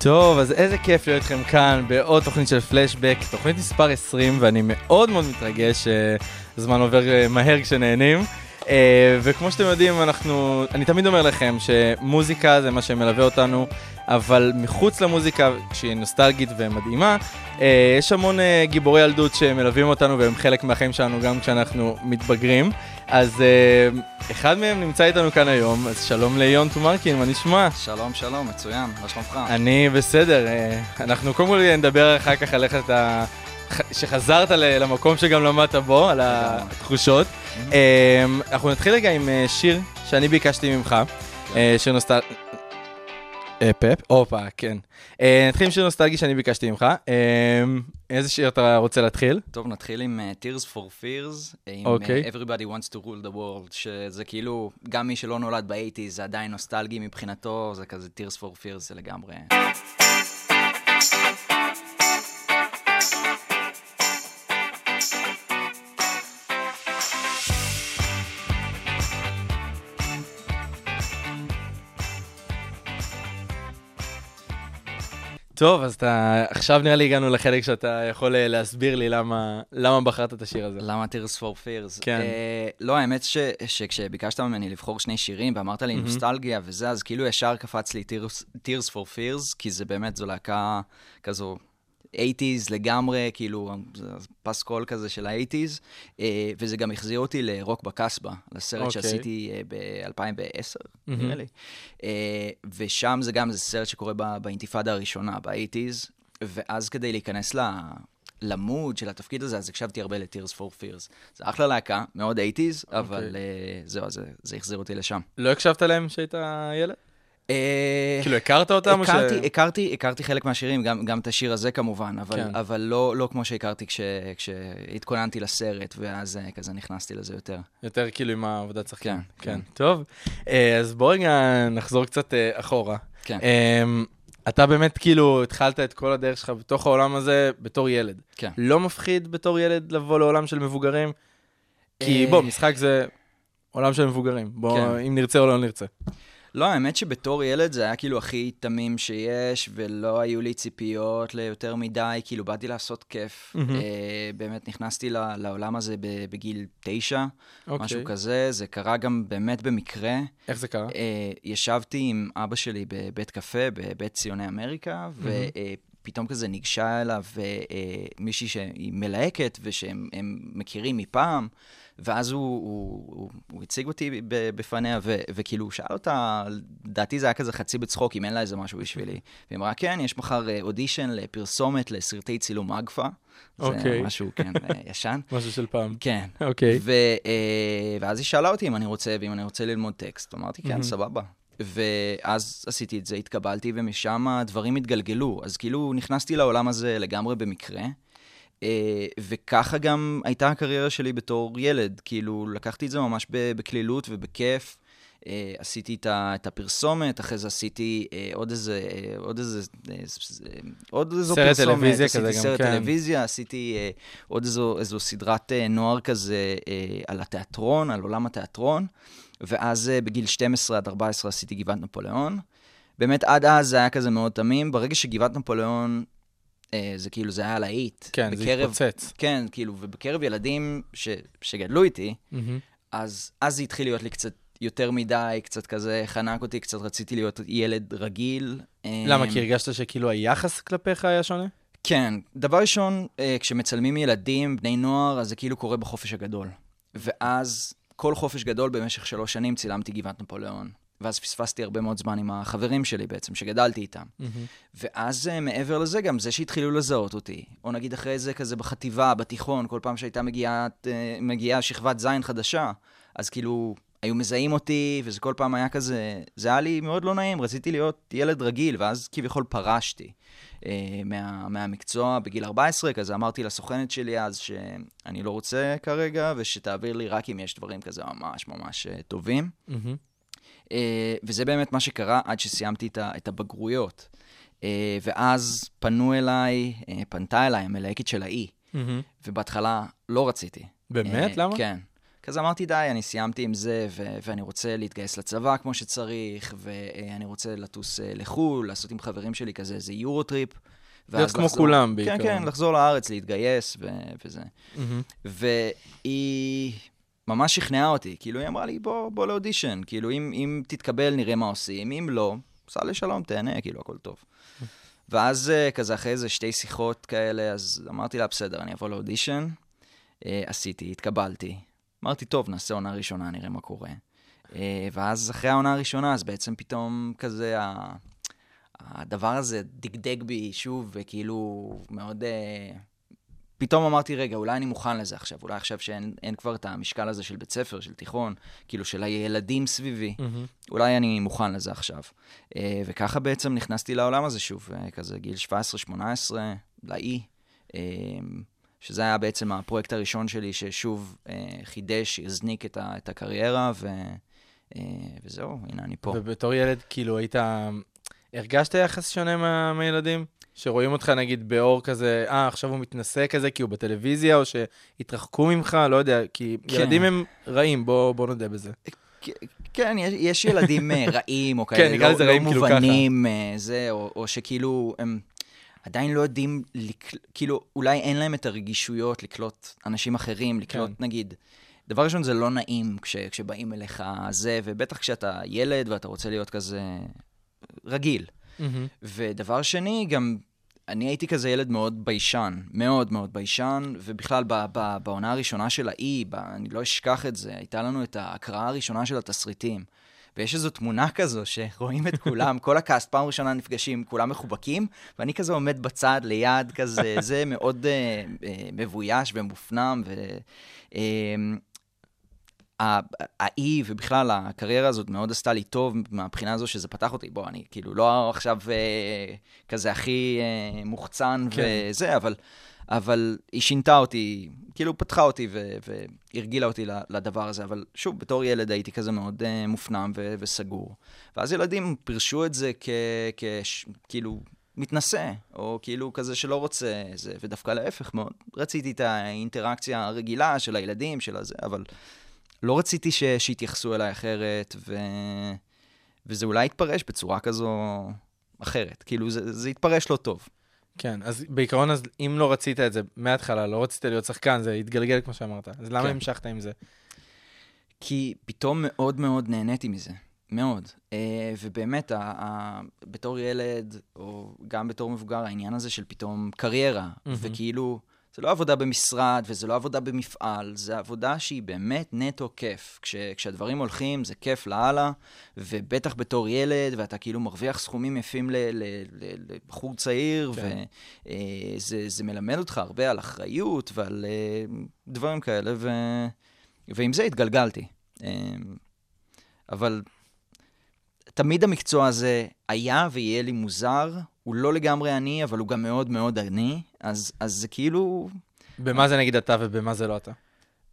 טוב, אז איזה כיף להיות איתכם כאן בעוד תוכנית של פלשבק, תוכנית מספר 20, ואני מאוד מאוד מתרגש שהזמן עובר אה, מהר כשנהנים. אה, וכמו שאתם יודעים, אנחנו, אני תמיד אומר לכם שמוזיקה זה מה שמלווה אותנו, אבל מחוץ למוזיקה, שהיא נוסטלגית ומדהימה, אה, יש המון אה, גיבורי ילדות שמלווים אותנו והם חלק מהחיים שלנו גם כשאנחנו מתבגרים. אז אחד מהם נמצא איתנו כאן היום, אז שלום ליון טומרקין, מה נשמע? שלום, שלום, מצוין, מה שלומך? אני בסדר, אנחנו קודם כל נדבר אחר כך על איך אתה, שחזרת למקום שגם למדת בו, על התחושות. אה, אנחנו נתחיל רגע עם אה, שיר שאני ביקשתי ממך, אה, שיר נוסטל... אה, פפ? הופה, כן. נתחיל עם שיר נוסטלגי שאני ביקשתי ממך. אה, איזה שיר אתה רוצה להתחיל? טוב, נתחיל עם Tears for Fears, עם אוקיי. Everybody Wants to Rule the World, שזה כאילו, גם מי שלא נולד באייטיז, זה עדיין נוסטלגי מבחינתו, זה כזה Tears for Fears, זה לגמרי. טוב, אז אתה, עכשיו נראה לי הגענו לחלק שאתה יכול אה, להסביר לי למה, למה בחרת את השיר הזה. למה Tears for Fears? כן. Uh, לא, האמת ש, שכשביקשת ממני לבחור שני שירים ואמרת לי נוסטלגיה וזה, אז כאילו ישר קפץ לי Tears, Tears for Fears, כי זה באמת, זו להקה כזו 80's לגמרי, כאילו, זה פסקול כזה של ה-80's, uh, וזה גם החזיר אותי לרוק בקסבה, לסרט אוקיי. שעשיתי uh, ב-2010, נראה לי. Uh, ושם זה גם, זה סרט שקורה ב- באינתיפאדה הראשונה, ב-80's, ואז כדי להיכנס ל... למוד של התפקיד הזה, אז הקשבתי הרבה ל-Tears for Fears. זה אחלה להקה, מאוד 80's, אבל uh, זהו, זה, זה החזיר אותי לשם. לא הקשבת להם כשהיית ילד? אה, כאילו, הכרת אותם? או ש- הכרתי, הכרתי, הכרתי חלק מהשירים, גם, גם את השיר הזה כמובן, אבל, כן. אבל לא, לא כמו שהכרתי כש, כשהתכוננתי לסרט, ואז אה, כזה נכנסתי לזה יותר. יותר כאילו עם העבודת שחקן. כן, כן. כן. טוב, אה, אז בוא רגע נחזור קצת אחורה. כן, אמ, אתה באמת כאילו התחלת את כל הדרך שלך בתוך העולם הזה בתור ילד. כן. לא מפחיד בתור ילד לבוא לעולם של מבוגרים? כי בוא, משחק זה עולם של מבוגרים. בוא, כן. אם נרצה או לא נרצה. לא, האמת שבתור ילד זה היה כאילו הכי תמים שיש, ולא היו לי ציפיות ליותר מדי, כאילו באתי לעשות כיף. מהמם. אה, באמת נכנסתי ל- לעולם הזה בגיל תשע, אוקיי. משהו כזה, זה קרה גם באמת במקרה. איך זה קרה? אה, ישבתי עם אבא שלי בבית קפה, בבית ציוני אמריקה, ופתאום כזה ניגשה אליו אה, אה, מישהי שהיא מלהקת ושהם הם מכירים מפעם, ואז הוא, הוא, הוא, הוא הציג אותי בפניה, ו, וכאילו הוא שאל אותה, לדעתי זה היה כזה חצי בצחוק, אם אין לה איזה משהו בשבילי. והיא אמרה, כן, יש מחר אה, אודישן לפרסומת לסרטי צילום אגפה. אוקיי. זה משהו, כן, אה, ישן. משהו של פעם. כן. אוקיי. ו, אה, ואז היא שאלה אותי אם אני רוצה, ואם אני רוצה ללמוד טקסט. אמרתי, כן, סבבה. ואז עשיתי את זה, התקבלתי, ומשם הדברים התגלגלו. אז כאילו נכנסתי לעולם הזה לגמרי במקרה. אה, וככה גם הייתה הקריירה שלי בתור ילד. כאילו, לקחתי את זה ממש בקלילות ובכיף. אה, עשיתי את, הפרסומת, אחרי זה עשיתי אה, עוד איזה, עוד איזה, עוד איזו סרט פרסומת. טלוויזיה עשיתי כזה גם, סרט כן. טלוויזיה, עשיתי עוד איזו, איזו סדרת נוער כזה על התיאטרון, על עולם התיאטרון, ואז אה, בגיל 12 עד 14 עשיתי גבעת נפוליאון. באמת, עד אז זה היה כזה מאוד תמים. ברגע שגבעת נפוליאון, אה, זה כאילו, זה היה להיט. כן, זה בקרב- התפוצץ. כן, כאילו, ובקרב ילדים ש, שגדלו איתי, מהמם. אז, אז זה התחיל להיות לי קצת יותר מדי, קצת כזה חנק אותי, קצת רציתי להיות ילד רגיל. למה? אה, כי הרגשת שכאילו היחס כלפיך היה שונה? כן. דבר ראשון, אה, כשמצלמים ילדים, בני נוער, אז זה כאילו קורה בחופש הגדול. ואז כל חופש גדול במשך שלוש שנים צילמתי גבעת נפוליאון. ואז פספסתי הרבה מאוד זמן עם החברים שלי בעצם, שגדלתי איתם. ואז אה, מעבר לזה, גם זה שהתחילו לזהות אותי, או נגיד אחרי זה כזה בחטיבה, בתיכון, כל פעם שהייתה מגיעה, אה, מגיעה שכבת זין חדשה, אז כאילו, היו מזהים אותי, וזה כל פעם היה כזה, זה היה לי מאוד לא נעים, רציתי להיות ילד רגיל, ואז כביכול פרשתי אה, מה, מהמקצוע בגיל 14, כזה אמרתי לסוכנת שלי אז שאני לא רוצה כרגע, ושתעביר לי רק אם יש דברים כזה ממש ממש אה, טובים. מהמם. אה, וזה באמת מה שקרה עד שסיימתי את, ה, את הבגרויות. אה, ואז פנו אליי, אה, פנתה אליי המלהקת של האי, מהמם. ובהתחלה לא רציתי. באמת? אה, למה? כן. כזה אמרתי, די, אני סיימתי עם זה, ו- ואני רוצה להתגייס לצבא כמו שצריך, ואני רוצה לטוס אה, לחו"ל, לעשות עם חברים שלי כזה איזה יורו-טריפ. ואז כמו לחזור- כולם כן, בעיקרון. כן, לחזור לארץ, להתגייס ו- וזה. מהמם. והיא ממש שכנעה אותי, כאילו היא אמרה לי, בוא, בוא לאודישן, כאילו אם, אם תתקבל נראה מה עושים, אם לא, סע לשלום, תהנה, כאילו הכל טוב. ואז אה, כזה אחרי איזה שתי שיחות כאלה, אז אמרתי לה, בסדר, אני אבוא לאודישן. אה, עשיתי, התקבלתי. אמרתי, טוב, נעשה עונה ראשונה, נראה מה קורה. אה, ואז אחרי העונה הראשונה, אז בעצם פתאום כזה. הדבר הזה דגדג בי שוב, וכאילו מאוד... אה, פתאום אמרתי, רגע, אולי אני מוכן לזה עכשיו, אולי עכשיו שאין אין כבר את המשקל הזה של בית ספר, של תיכון, כאילו של הילדים סביבי, מהמם. אולי אני מוכן לזה עכשיו. אה, וככה בעצם נכנסתי לעולם הזה שוב, כזה גיל 17-18, לאי, שזה היה בעצם הפרויקט הראשון שלי ששוב אה, חידש, הזניק את, ה, את הקריירה, ו, אה, וזהו, הנה אני פה. ובתור ילד, כאילו, היית... הרגשת יחס שונה מה- מהילדים? שרואים אותך נגיד באור כזה, אה, עכשיו הוא מתנשא כזה כי הוא בטלוויזיה, או שהתרחקו ממך, לא יודע, כי כן. ילדים הם רעים, בוא, בוא נודה בזה. כן, יש, יש ילדים אה, רעים, או כן, כאלה נקרא לא, לא כאילו ככה. מובנים, אה, זה, או, או שכאילו הם עדיין לא יודעים, לק... כאילו, אולי אין להם את הרגישויות לקלוט אנשים אחרים, לקלוט, כן. נגיד, דבר ראשון, זה לא נעים כש, כשבאים אליך זה, ובטח כשאתה ילד ואתה רוצה להיות כזה רגיל. מהמם. ודבר שני, גם אני הייתי כזה ילד מאוד ביישן, מאוד מאוד ביישן, ובכלל ב- ב- בעונה הראשונה של האי, ב- אני לא אשכח את זה, הייתה לנו את ההקראה הראשונה של התסריטים. ויש איזו תמונה כזו שרואים את כולם, כל הקאסט, פעם ראשונה נפגשים, כולם מחובקים, ואני כזה עומד בצד, ליד, כזה, זה מאוד אה, אה, מבויש ומופנם, ו... אה, ה- האי ובכלל הקריירה הזאת מאוד עשתה לי טוב מהבחינה הזו שזה פתח אותי. בוא, אני כאילו לא עכשיו אה, כזה הכי אה, מוחצן כן. וזה, אבל, אבל היא שינתה אותי, כאילו פתחה אותי ו- והרגילה אותי לדבר הזה. אבל שוב, בתור ילד הייתי כזה מאוד אה, מופנם ו- וסגור. ואז ילדים פירשו את זה כ... כ- כאילו... מתנשא, או כאילו כזה שלא רוצה זה, ודווקא להפך מאוד. רציתי את האינטראקציה הרגילה של הילדים, של הזה, אבל לא רציתי ש... שיתייחסו אליי אחרת, ו... וזה אולי יתפרש בצורה כזו אחרת. כאילו, זה, זה יתפרש לא טוב. כן, אז בעיקרון, אז אם לא רצית את זה מההתחלה, לא רצית להיות שחקן, זה התגלגל כמו שאמרת. אז למה כן. המשכת עם זה? כי פתאום מאוד מאוד נהניתי מזה. מאוד. אה, ובאמת, ה- ה- בתור ילד, או גם בתור מבוגר, העניין הזה של פתאום קריירה, מהמם. וכאילו, זה לא עבודה במשרד, וזה לא עבודה במפעל, זה עבודה שהיא באמת נטו כיף. כש, כשהדברים הולכים, זה כיף לאללה, ובטח בתור ילד, ואתה כאילו מרוויח סכומים יפים לבחור צעיר, כן. וזה זה מלמד אותך הרבה על אחריות ועל אה, דברים כאלה, ו, ועם זה התגלגלתי. אה, אבל תמיד המקצוע הזה היה ויהיה לי מוזר, הוא לא לגמרי אני, אבל הוא גם מאוד מאוד אני, אז, אז זה כאילו, במה זה נגיד אתה ובמה זה לא אתה?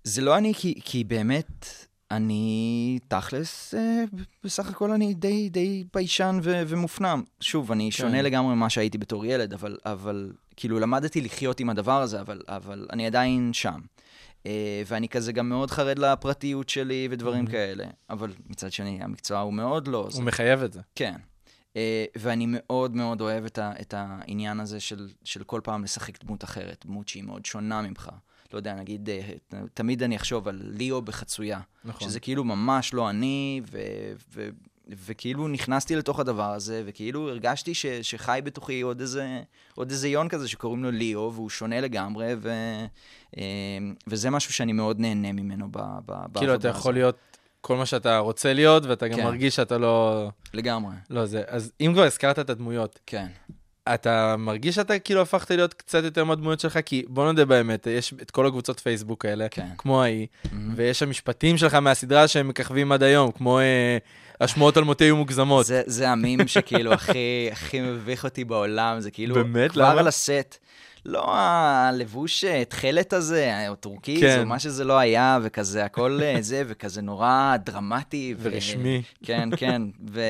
זה לא אני, כי, כי באמת, אני תכלס, אה, בסך הכל אני די, די ביישן ו, ומופנם. שוב, אני כן. שונה לגמרי ממה שהייתי בתור ילד, אבל, אבל כאילו למדתי לחיות עם הדבר הזה, אבל, אבל אני עדיין שם. אה, ואני כזה גם מאוד חרד לפרטיות שלי ודברים Mhm. כאלה, אבל מצד שני, המקצוע הוא מאוד לא. זה הוא מחייב את זה. כן. Uh, ואני מאוד מאוד אוהב את, ה, את העניין הזה של, של כל פעם לשחק דמות אחרת, דמות שהיא מאוד שונה ממך. לא יודע, נגיד, uh, תמיד אני אחשוב על ליאו בחצויה, נכון. שזה כאילו ממש לא אני, ו, ו, וכאילו נכנסתי לתוך הדבר הזה, וכאילו הרגשתי ש, שחי בתוכי עוד איזה, עוד איזה יון כזה שקוראים לו ליאו, והוא שונה לגמרי, ו, uh, וזה משהו שאני מאוד נהנה ממנו ב, ב, כאילו, אתה הזאת. יכול להיות כל מה שאתה רוצה להיות, ואתה גם כן. מרגיש שאתה לא... לגמרי, לא זה. אז אם כבר הזכרת את הדמויות, כן. אתה מרגיש שאתה כאילו הפכת להיות קצת יותר מהדמויות שלך? כי בוא נודה באמת, יש את כל הקבוצות פייסבוק האלה, כן. כמו ההיא, מהמם. ויש שם משפטים שלך מהסדרה שהם מככבים עד היום, כמו אה, השמועות על מותי היו מוגזמות. זה, זה המים שכאילו הכי, הכי מביך אותי בעולם, זה כאילו... באמת? כבר למה? על הסט. לא הלבוש אה, תכלת הזה, או טורקיז, כן. או מה שזה לא היה, וכזה הכל אה, זה, וכזה נורא דרמטי. ו- ורשמי. כן, כן, ו-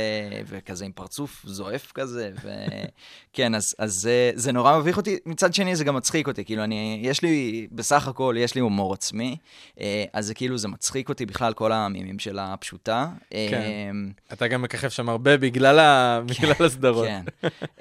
וכזה עם פרצוף זועף כזה, וכן, אז, אז זה, זה נורא מביך אותי. מצד שני, זה גם מצחיק אותי, כאילו, אני, יש לי, בסך הכל, יש לי הומור עצמי, אה, אז זה כאילו, זה מצחיק אותי בכלל, כל המימים של הפשוטה. כן. אה, אתה גם מככב שם הרבה בגלל ה- בגלל הסדרות. כן.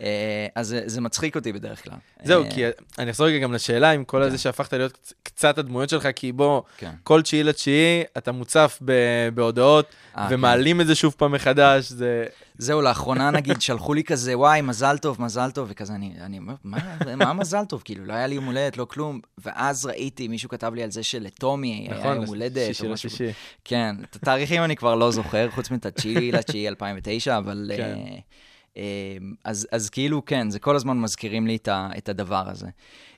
אה, אז זה- זה מצחיק אותי בדרך כלל. זהו, אה, כי אני אחזור רגע גם לשאלה, עם כל כן. הזה שהפכת להיות קצ- קצת הדמויות שלך, כי בוא, כן. כל תשיעי לתשיעי אתה מוצף ב- בהודעות, אה, ומעלים את זה שוב פעם מחדש, זה... זהו, לאחרונה נגיד שלחו לי כזה, וואי, מזל טוב, מזל טוב, וכזה, אני, אני אומר, מה, מה מזל טוב? כאילו, לא היה לי יום הולדת, לא כלום. ואז ראיתי, מישהו כתב לי על זה שלטומי היה נכון, יום הולדת, שישי או משהו. לשישי. כן, את התאריכים אני כבר לא זוכר, חוץ מאת התשיעי לתשיעי 2009, אבל... כן. אה, אז, אז כאילו, כן, זה כל הזמן מזכירים לי את, ה, את הדבר הזה.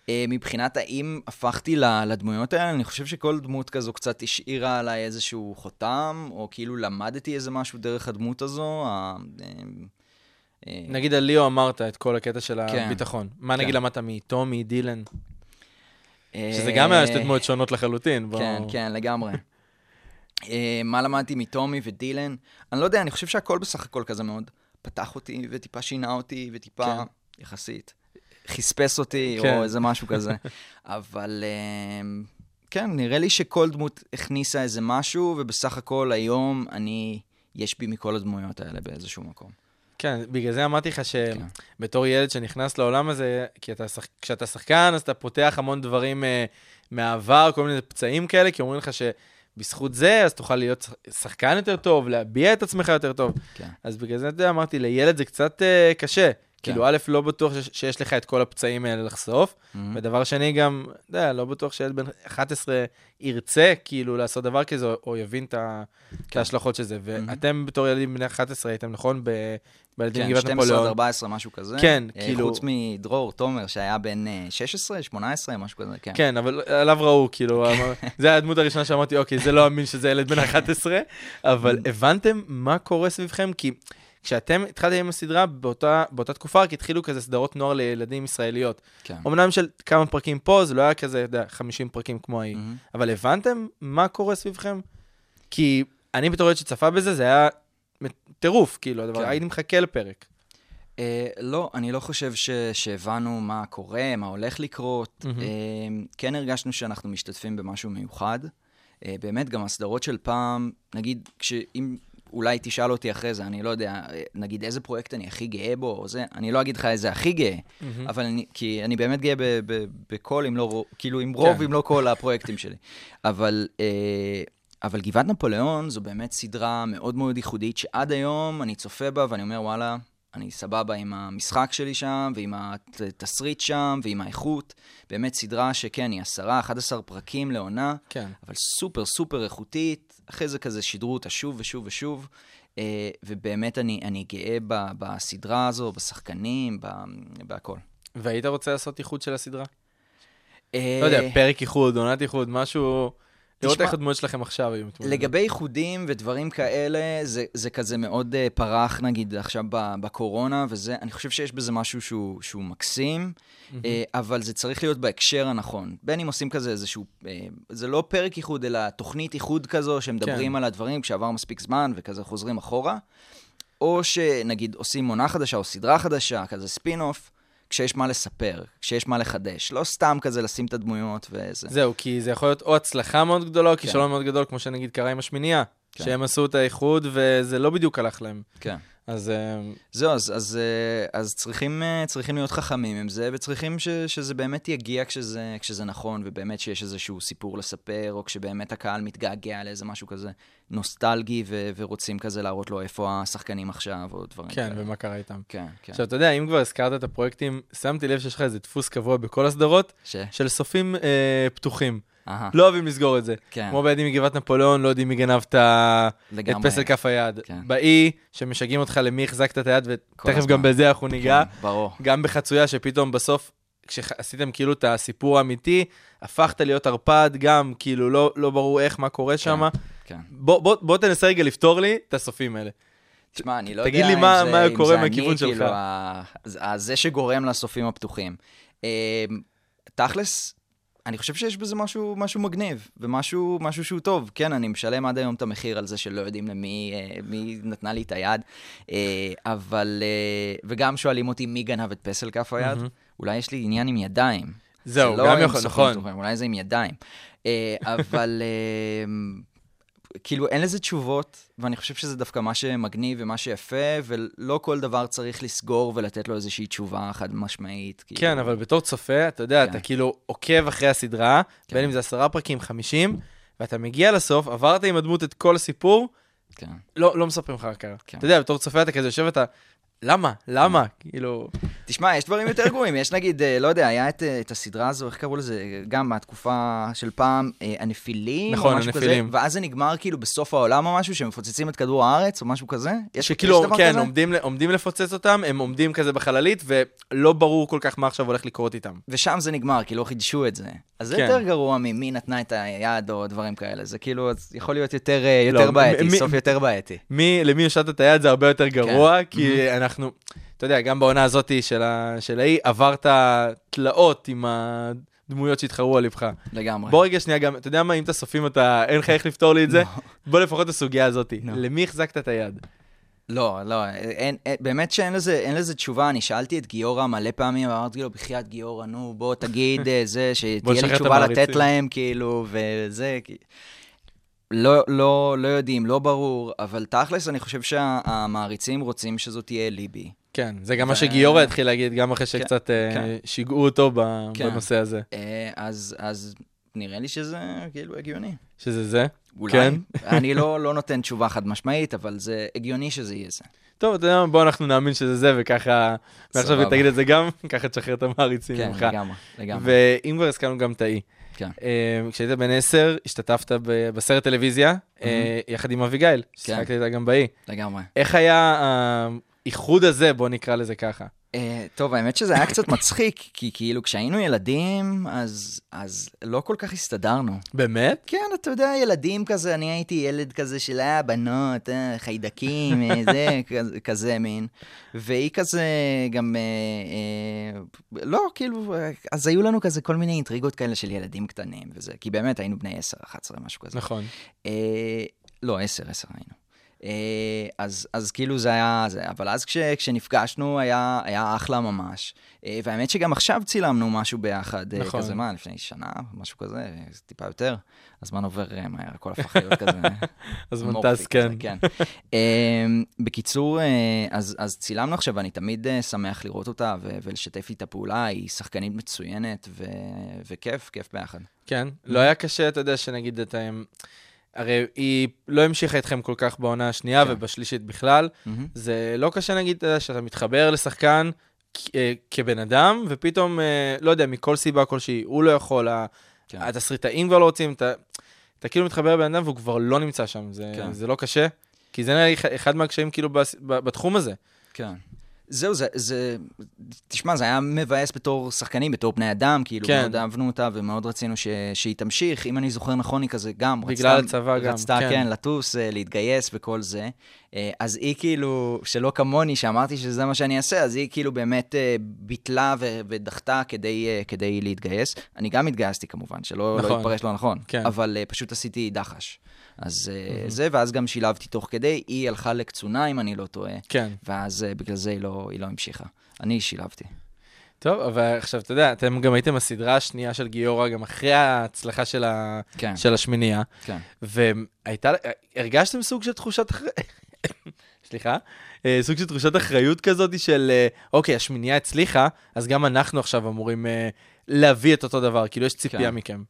אה, מבחינת האם הפכתי לדמויות האלה, אני חושב שכל דמות כזו קצת השאירה עליי איזשהו חותם, או כאילו למדתי איזה משהו דרך הדמות הזו. אה, נגיד על ליאו אמרת את כל הקטע של כן. הביטחון. מה כן. נגיד למדת מטומי, דילן? אה, שזה גם היה שתי דמויות שונות לחלוטין. כן, כן, לגמרי. אה, מה למדתי מטומי ודילן? אני לא יודע, אני חושב שהכל בסך הכל כזה מאוד פתח אותי וטיפה שינה אותי וטיפה, כן. יחסית, חספס אותי כן. או איזה משהו כזה. אבל אה, כן, נראה לי שכל דמות הכניסה איזה משהו, ובסך הכל היום אני, יש בי מכל הדמויות האלה באיזשהו מקום. כן, בגלל זה אמרתי לך כן. שבתור ילד שנכנס לעולם הזה, כי אתה, שח- כשאתה שחקן, אז אתה פותח המון דברים אה, מהעבר, כל מיני פצעים כאלה, כי אומרים לך שבזכות זה, אז תוכל להיות שח- שחקן יותר טוב, להביע את עצמך יותר טוב. כן. אז בגלל זה, אתה יודע, אמרתי, לילד זה קצת אה, קשה. כן. כאילו, א', לא בטוח שיש, לך את כל הפצעים האלה לחשוף. ודבר שני, גם, אתה יודע, לא בטוח שילד בן 11 ירצה, כאילו, לעשות דבר כזה, או- יבין את כן. ההשלכות של זה. ואתם בתור ילדים בני 11 הייתם, נכון? בילדים כן, מגבעת 12 עד נפוליאון. 14, משהו כזה. כן, אה, כאילו- חוץ מדרור תומר, שהיה בן אה, 16, 18, משהו כזה, כן. כן, אבל עליו ראו, כאילו, זה היה הדמות הראשונה שאמרתי, אוקיי, זה לא אמין שזה ילד בן 11, אבל הבנתם מה קורה סביבכם? כי כשאתם התחלתם עם הסדרה, באותה, באותה תקופה רק התחילו כזה סדרות נוער לילדים ישראליות. כן. אמנם של כמה פרקים פה, זה לא היה כזה, אתה יודע, 50 פרקים כמו ההיא. מהמם. אבל הבנתם מה קורה סביבכם? כי אני בתור ילד שצפה בזה, זה היה טירוף, כאילו, הדבר, כן. הייתי מחכה לפרק. אה, לא, אני לא חושב ש, שהבנו מה קורה, מה הולך לקרות. מהמם. אה, כן הרגשנו שאנחנו משתתפים במשהו מיוחד. אה, באמת, גם הסדרות של פעם, נגיד, כשאם אולי תשאל אותי אחרי זה, אני לא יודע, נגיד איזה פרויקט אני הכי גאה בו, או זה, אני לא אגיד לך איזה הכי גאה, אבל אני, כי אני באמת גאה ב- ב- בכל, אם לא, רוב- כאילו, עם רוב, כן. אם לא כל הפרויקטים שלי. אבל... אה, אבל גבעת נפוליאון זו באמת סדרה מאוד מאוד ייחודית, שעד היום אני צופה בה ואני אומר, וואלה, אני סבבה עם המשחק שלי שם, ועם התסריט שם, ועם האיכות. באמת סדרה שכן, היא 10, 11 פרקים לעונה, כן. אבל סופר סופר איכותית. אחרי זה כזה שידרו אותה שוב ושוב ושוב. אה, ובאמת אני, אני גאה ב, בסדרה הזו, בשחקנים, ב, בהכל. והיית רוצה לעשות איחוד של הסדרה? אה, לא יודע, פרק איחוד, עונת איחוד, משהו... לראות איך הדמויות שלכם עכשיו היו מתמודדות. לגבי איחודים ודברים כאלה, זה, זה כזה מאוד uh, פרח, נגיד, עכשיו בקורונה, וזה, אני חושב שיש בזה משהו שהוא, שהוא מקסים, uh, אבל זה צריך להיות בהקשר הנכון. בין אם עושים כזה איזשהו, uh, זה לא פרק איחוד, אלא תוכנית איחוד כזו, שמדברים כן. על הדברים כשעבר מספיק זמן, וכזה חוזרים אחורה, או שנגיד עושים עונה חדשה או סדרה חדשה, כזה ספין-אוף. כשיש מה לספר, כשיש מה לחדש. לא סתם כזה לשים את הדמויות וזה. זהו, כי זה יכול להיות או הצלחה מאוד גדולה, או כן. כישלון מאוד גדול, כמו שנגיד קרה עם השמינייה. כן. שהם עשו את האיחוד, וזה לא בדיוק הלך להם. כן. אז אה, זהו, אז, אז, אה, אז צריכים, אה, צריכים להיות חכמים עם זה, וצריכים ש, שזה באמת יגיע כשזה, כשזה נכון, ובאמת שיש איזשהו סיפור לספר, או כשבאמת הקהל מתגעגע לאיזה משהו כזה נוסטלגי, ו, ורוצים כזה להראות לו איפה השחקנים עכשיו, או דברים כן, כאלה. ומה קרה איתם. כן, כן. עכשיו, אתה יודע, אם כבר הזכרת את הפרויקטים, שמתי לב שיש לך איזה דפוס קבוע בכל הסדרות, ש... של סופים אה, פתוחים. לא אוהבים לסגור את זה. כן, כמו בעדים מגבעת נפוליאון, לא יודעים מי גנב את. פסל כף היד. כן. באי, שמשגעים אותך למי החזקת את היד, ותכף. גם בזה אנחנו ניגע. כן, ברור. גם בחצויה, שפתאום בסוף, כשעשיתם כאילו את הסיפור האמיתי, הפכת להיות ערפד, גם כאילו לא, לא ברור איך, מה קורה שם. כן. בוא, בוא, בוא תנסה רגע לפתור לי את הסופים האלה. תשמע, אני לא תגיד יודע לי אם מה- זה- מה קורה מהכיוון אני, שלך. כאילו, ה- ה- זה שגורם לסופים הפתוחים. אה, תכלס, אני חושב שיש בזה משהו, משהו מגניב, ומשהו משהו שהוא טוב. כן, אני משלם עד היום את המחיר על זה שלא יודעים למי אה, מי נתנה לי את היד, אה, אבל... אה, וגם שואלים אותי מי גנב את פסל כף היד. מהמם. אולי יש לי עניין עם ידיים. זהו, זה גם לא עם יכול, נכון. פתוחים, אולי זה עם ידיים. אבל כאילו אין לזה תשובות, ואני חושב שזה דווקא מה שמגניב ומה שיפה, ולא כל דבר צריך לסגור ולתת לו איזושהי תשובה חד משמעית. כאילו. כן, אבל בתור צופה, אתה יודע, כן. אתה כאילו עוקב אחרי הסדרה, כן. בין אם זה עשרה פרקים, חמישים, ואתה מגיע לסוף, עברת עם הדמות את כל הסיפור, כן. לא, לא מספרים לך מה קרה. כן. אתה יודע, בתור צופה אתה כזה יושב ואתה, למה? למה? כאילו... תשמע, יש דברים יותר גרועים. יש נגיד, אה, לא יודע, היה את, אה, את הסדרה הזו, איך קראו לזה? גם מהתקופה של פעם, אה, הנפילים, נכון, או משהו הנפילים. כזה, ואז זה נגמר כאילו בסוף העולם או משהו, שמפוצצים את כדור הארץ או משהו כזה. יש, שכאילו, יש דבר כן, כזה? עומדים, עומדים לפוצץ אותם, הם עומדים כזה בחללית, ולא ברור כל כך מה עכשיו הולך לקרות איתם. ושם זה נגמר, כי לא חידשו את זה. אז זה כן. יותר גרוע ממי נתנה את היד או דברים כאלה. זה כאילו, יכול להיות יותר, לא, יותר בעייתי, מי- סוף יותר בעייתי. מי, למי הושטת את היד זה הרבה יותר גרוע, כן. כי אנחנו, אתה יודע, גם בעונה הזאת של ה- של ההיא, עברת תלאות עם הדמויות שהתחרו על לבך. לגמרי. בוא רגע שנייה גם, אתה יודע מה, אם אתה סופים אתה, אין לך איך לפתור לי את זה? לא. בוא לפחות את הסוגיה הזאת. למי החזקת את היד? לא, לא, אין, אין, באמת שאין לזה, אין לזה תשובה. אני שאלתי את גיורא מלא פעמים, ואמרתי לו, בחייאת גיורא, נו, בוא תגיד אה, זה, שתהיה לי תשובה לתת. להם, כאילו, וזה, כי... לא, לא, לא יודעים, לא ברור, אבל תכלס, אני חושב שהמעריצים רוצים שזו תהיה ליבי. כן, זה גם מה ו- שגיורא התחיל להגיד, גם אחרי כן, שקצת אה, כן. שיגעו אותו ב- כן. בנושא הזה. אה, אז, אז נראה לי שזה כאילו הגיוני. שזה זה? אולי. כן. אני לא, לא נותן תשובה חד משמעית, אבל זה הגיוני שזה יהיה זה. טוב, אתה יודע מה, בוא אנחנו נאמין שזה זה, וככה, ועכשיו. תגיד את זה גם, ככה תשחרר את המעריצים כן, ממך. לגמרי, לגמרי. ואם כבר הזכרנו גם את האי. כן. אה, כשהיית בן עשר, השתתפת ב- בסרט טלוויזיה, אה, יחד עם אביגיל, כן. ששיחקת איתה גם באי. לגמרי. איך היה האיחוד הזה, בוא נקרא לזה ככה? Uh, טוב, האמת שזה היה קצת מצחיק, כי כאילו כשהיינו ילדים, אז, אז לא כל כך הסתדרנו. באמת? כן, אתה יודע, ילדים כזה, אני הייתי ילד כזה של אה, בנות, אה, חיידקים, אה, זה, כזה, כזה מין. והיא כזה גם, אה, אה, לא, כאילו, אה, אז היו לנו כזה כל מיני אינטריגות כאלה של ילדים קטנים וזה, כי באמת היינו בני 10, 11, משהו כזה. נכון. אה, לא, עשר, עשר היינו. אה, אז, אז כאילו זה היה זה, אבל אז כש, כשנפגשנו היה, היה אחלה ממש. אה, והאמת שגם עכשיו צילמנו משהו ביחד, אה, נכון. כזה מה, לפני שנה, משהו כזה, טיפה יותר. הזמן עובר מהר, הכל הפך להיות כזה. הזמן טס, כן. כן. בקיצור, אז, אז צילמנו עכשיו, ואני תמיד שמח לראות אותה ו- ולשתף איתה פעולה, היא שחקנית מצוינת, ו- וכיף, כיף ביחד. כן, לא היה קשה, אתה יודע, שנגיד את. הרי היא לא המשיכה איתכם כל כך בעונה השנייה כן. ובשלישית בכלל. מהמם. זה לא קשה, נגיד, אתה יודע, שאתה מתחבר לשחקן כ- אה, כבן אדם, ופתאום, אה, לא יודע, מכל סיבה כלשהי, הוא לא יכול, כן. התסריטאים כבר לא רוצים, אתה, אתה כאילו מתחבר לבן אדם והוא כבר לא נמצא שם, זה, כן. זה לא קשה, כי זה נראה לי אחד- אחד מהקשיים כאילו בס- ב- בתחום הזה. כן. זהו, זה, זה, תשמע, זה היה מבאס בתור שחקנים, בתור בני אדם, כאילו, כן. מאוד אהבנו אותה ומאוד רצינו ש, שהיא תמשיך. אם אני זוכר נכון, היא כזה גם בגלל רצתה, הצבא גם, רצתה, כן. כן, לטוס, אה, להתגייס וכל זה. אה, אז היא כאילו, שלא כמוני, שאמרתי שזה מה שאני אעשה, אז היא כאילו באמת אה, ביטלה ו- ודחתה כדי, אה, כדי להתגייס. אני גם התגייסתי כמובן, שלא נכון. לא יתפרש לא נכון, כן. אבל פשוט עשיתי דחש. אז אה, זה, ואז גם שילבתי תוך כדי, היא הלכה לקצונה, אם אני לא טועה. כן. ואז בגלל זה היא לא, היא לא המשיכה. אני שילבתי. טוב, אבל עכשיו, אתה יודע, אתם גם הייתם הסדרה השנייה של גיורא, גם אחרי ההצלחה של, ה... כן, של השמינייה, כן. והייתה, הרגשתם סוג של תחושת סליחה, אה, סוג של תחושת אחריות כזאת של, אה, אוקיי, השמינייה הצליחה, אז גם אנחנו עכשיו אמורים אה, להביא את אותו דבר, כאילו יש ציפייה כן. מכם.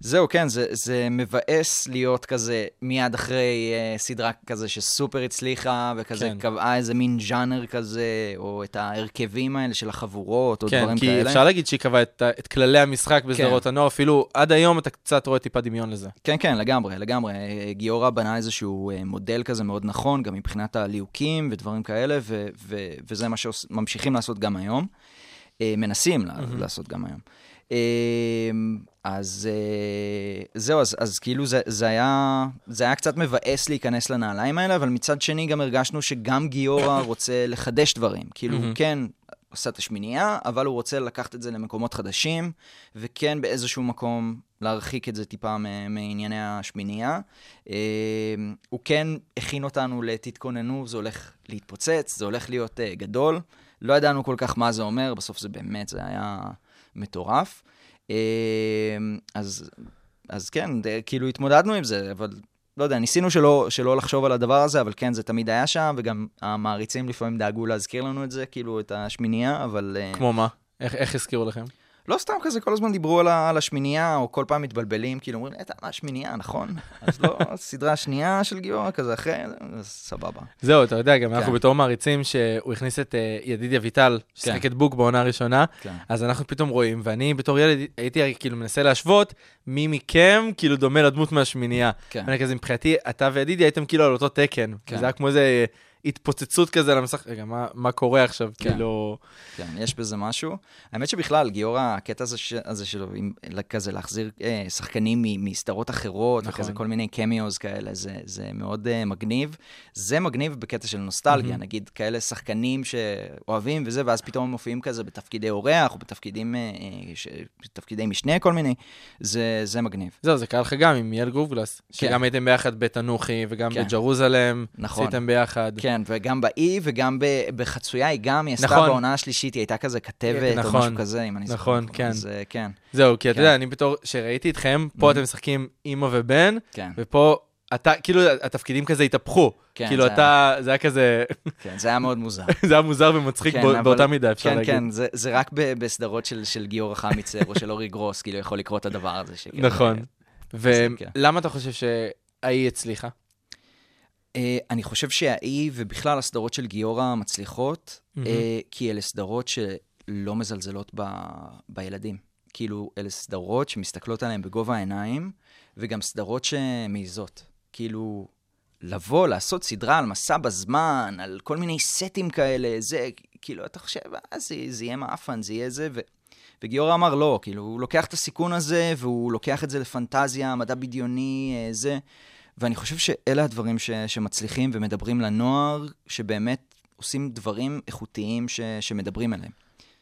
זהו, כן, זה, זה מבאס להיות כזה מיד אחרי uh, סדרה כזה שסופר הצליחה, וכזה כן. קבעה איזה מין ז'אנר כזה, או את ההרכבים האלה של החבורות, או כן, דברים כי כאלה. אפשר להגיד שהיא קבעה את, את כללי המשחק בסדרות כן. הנוער, אפילו עד היום אתה קצת רואה טיפה דמיון לזה. כן, כן, לגמרי, לגמרי. אה, גיורא בנה איזשהו אה, מודל כזה מאוד נכון, גם מבחינת הליהוקים ודברים כאלה, ו- ו- וזה מה שממשיכים לעשות גם היום. אה, מנסים mm-hmm. לעשות גם היום. אה, אז אה, זהו, אז, אז כאילו זה, זה, היה, זה היה קצת מבאס להיכנס לנעליים האלה, אבל מצד שני גם הרגשנו שגם גיורא רוצה לחדש דברים. כאילו, הוא כן עושה את השמינייה, אבל הוא רוצה לקחת את זה למקומות חדשים, וכן באיזשהו מקום להרחיק את זה טיפה מ- מענייני השמינייה. אה, הוא כן הכין אותנו ל"תתכוננו, זה הולך להתפוצץ, זה הולך להיות אה, גדול. לא ידענו כל כך מה זה אומר, בסוף זה באמת, זה היה מטורף. אה, אז, אז כן, ד- כאילו התמודדנו עם זה, אבל לא יודע, ניסינו שלא, שלא לחשוב על הדבר הזה, אבל כן, זה תמיד היה שם, וגם המעריצים לפעמים דאגו להזכיר לנו את זה, כאילו, את השמינייה, אבל... אה, כמו מה? איך, איך הזכירו לכם? לא סתם כזה, כל הזמן דיברו על, ה- על השמינייה, או כל פעם מתבלבלים, כאילו אומרים, אתה מה השמינייה, נכון? אז לא, סדרה שנייה של גיורא כזה אחרי, אז סבבה. זהו, אתה יודע, גם אנחנו כן. בתור מעריצים שהוא הכניס את אה, ידידיה ויטל, ששיחק את בוק בעונה הראשונה, כן. אז אנחנו פתאום רואים, ואני בתור ילד הייתי כאילו מנסה להשוות מי מכם כאילו דומה לדמות מהשמינייה. כן. ואני כזה, מבחינתי, אתה וידידיה הייתם כאילו על אותו תקן. כן. וזה היה כמו איזה התפוצצות כזה על המסך, רגע, מה, מה קורה עכשיו? כן. כאילו... כן, יש בזה משהו. האמת שבכלל, גיורא, הקטע הזה, ש... הזה שלו, עם... כזה להחזיר אה, שחקנים מ... מסדרות אחרות, נכון. וכזה כל מיני קמיוז כאלה, זה, זה מאוד אה, מגניב. זה מגניב בקטע של נוסטלגיה, מהמם. נגיד כאלה שחקנים שאוהבים וזה, ואז פתאום הם מופיעים כזה בתפקידי אורח, או בתפקידים, אה, אה, ש... בתפקידי משנה כל מיני, זה, זה מגניב. זהו, זה קרה לך גם עם יעל גרובגלס, כן. שגם הייתם ביחד בתנוחי, וגם כן. בג'רוזלם, נכון. עשיתם ביחד. כן, וגם באי וגם. בחצויה, היא גם, היא עשתה נכון. בעונה השלישית, היא הייתה כזה כתבת, או נכון. משהו כזה, אם אני זוכר. נכון, נכון. כן. אז אה, כן, זהו, כי אתה כן. יודע, אני בתור, שראיתי אתכם, פה אתם משחקים אימא ובן, כן. ופה אתה, כאילו, התפקידים כזה התהפכו. כן, כאילו, זה אתה, זה היה כזה, כן, זה היה מאוד מוזר. זה היה מוזר ומצחיק כן, בא- אבל- באותה מידה, אפשר כן, להגיד. כן, זה, זה רק ב, בסדרות של, של גיורא חמיצר או של אורי גרוס, כאילו יכול לקרות הדבר הזה. שכאילו, נכון. כן. ולמה אתה חושב שהאי הצליחה? אה, אני חושב שהאי ובכלל הסדרות של גיורא מצליחות. אה, כי אלה סדרות שלא מזלזלות ב, בילדים. כאילו, אלה סדרות שמסתכלות עליהן בגובה העיניים, וגם סדרות שמעיזות. כאילו, לבוא, לעשות סדרה על מסע בזמן, על כל מיני סטים כאלה, זה, כאילו, אתה חושב, אה, זה, זה יהיה מעפן, זה יהיה זה, ו... וגיורא אמר לא, כאילו, הוא לוקח את הסיכון הזה, והוא לוקח את זה לפנטזיה, מדע בדיוני, אה, זה. ואני חושב שאלה הדברים ש, שמצליחים ומדברים לנוער, שבאמת עושים דברים איכותיים ש, שמדברים אליהם.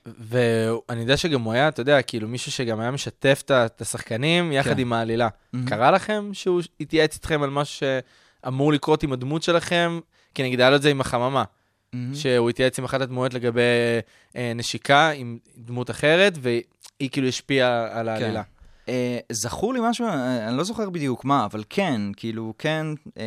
ואני יודע שגם הוא היה, אתה יודע, כאילו מישהו שגם היה משתף את השחקנים יחד כן. עם העלילה. מהמם. קרה לכם שהוא התייעץ איתכם על משהו שאמור לקרות עם הדמות שלכם? כי נגיד היה לו את זה עם החממה, שהוא התייעץ עם אחת הדמויות לגבי אה, נשיקה עם דמות אחרת, והיא כאילו השפיעה על העלילה. אה, זכור לי משהו, אה, אני לא זוכר בדיוק מה, אבל כן, כאילו, כן, אה,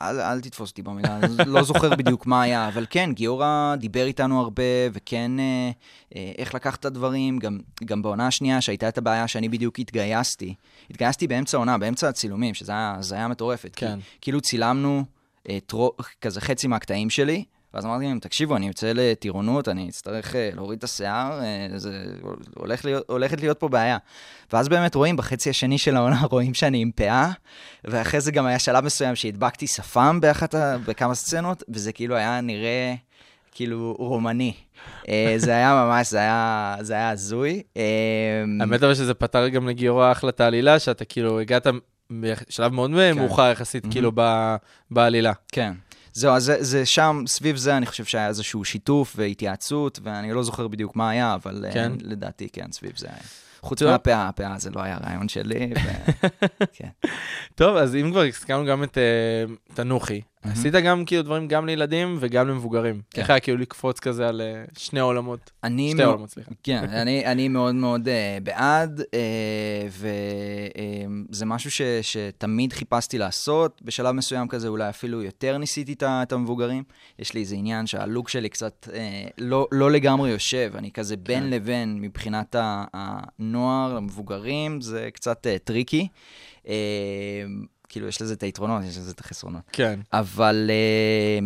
אל, אל תתפוס אותי במילה, אני לא זוכר בדיוק מה היה, אבל כן, גיורא דיבר איתנו הרבה, וכן, אה, אה, איך לקחת את הדברים, גם, גם בעונה השנייה, שהייתה את הבעיה שאני בדיוק התגייסתי. התגייסתי באמצע העונה, באמצע הצילומים, שזה היה הזיה מטורפת. כן. כי, כאילו צילמנו אה, טרו, כזה חצי מהקטעים שלי, ואז אמרתי להם, תקשיבו, אני יוצא לטירונות, אני אצטרך אה, להוריד את השיער, אה, זה הולך להיות, הולכת להיות פה בעיה. ואז באמת רואים, בחצי השני של העונה, רואים שאני עם פאה, ואחרי זה גם היה שלב מסוים שהדבקתי שפם באחת, בכמה סצנות, וזה כאילו היה נראה כאילו רומני. אה, זה היה ממש, זה היה, זה היה הזוי. האמת אבל שזה פתר גם לגיורא אחלה את העלילה, שאתה כאילו הגעת בשלב מאוד מאוחר יחסית, כאילו בעלילה. כן. זהו, אז זה, זה שם, סביב זה אני חושב שהיה איזשהו שיתוף והתייעצות, ואני לא זוכר בדיוק מה היה, אבל כן? כן? לדעתי כן, סביב זה היה. חוץ. מהפאה, הפאה זה לא היה רעיון שלי, ו... כן. טוב, אז אם כבר הזכרנו גם את אה, תנוחי, עשית גם כאילו דברים גם לילדים וגם למבוגרים. כן. איך היה כאילו לקפוץ כזה על אה, שני עולמות? אני שתי מאוד- עולמות, סליחה. כן, אני, אני מאוד מאוד uh, בעד, uh, וזה משהו ש, שתמיד חיפשתי לעשות. בשלב מסוים כזה אולי אפילו יותר ניסיתי את את המבוגרים. יש לי איזה עניין שה look שלי קצת לא, לא לגמרי יושב, אני כזה בין כן. לבין מבחינת הנוער, המבוגרים, זה קצת טריקי. כאילו, יש לזה את היתרונות, יש לזה את החסרונות. כן. אבל אה,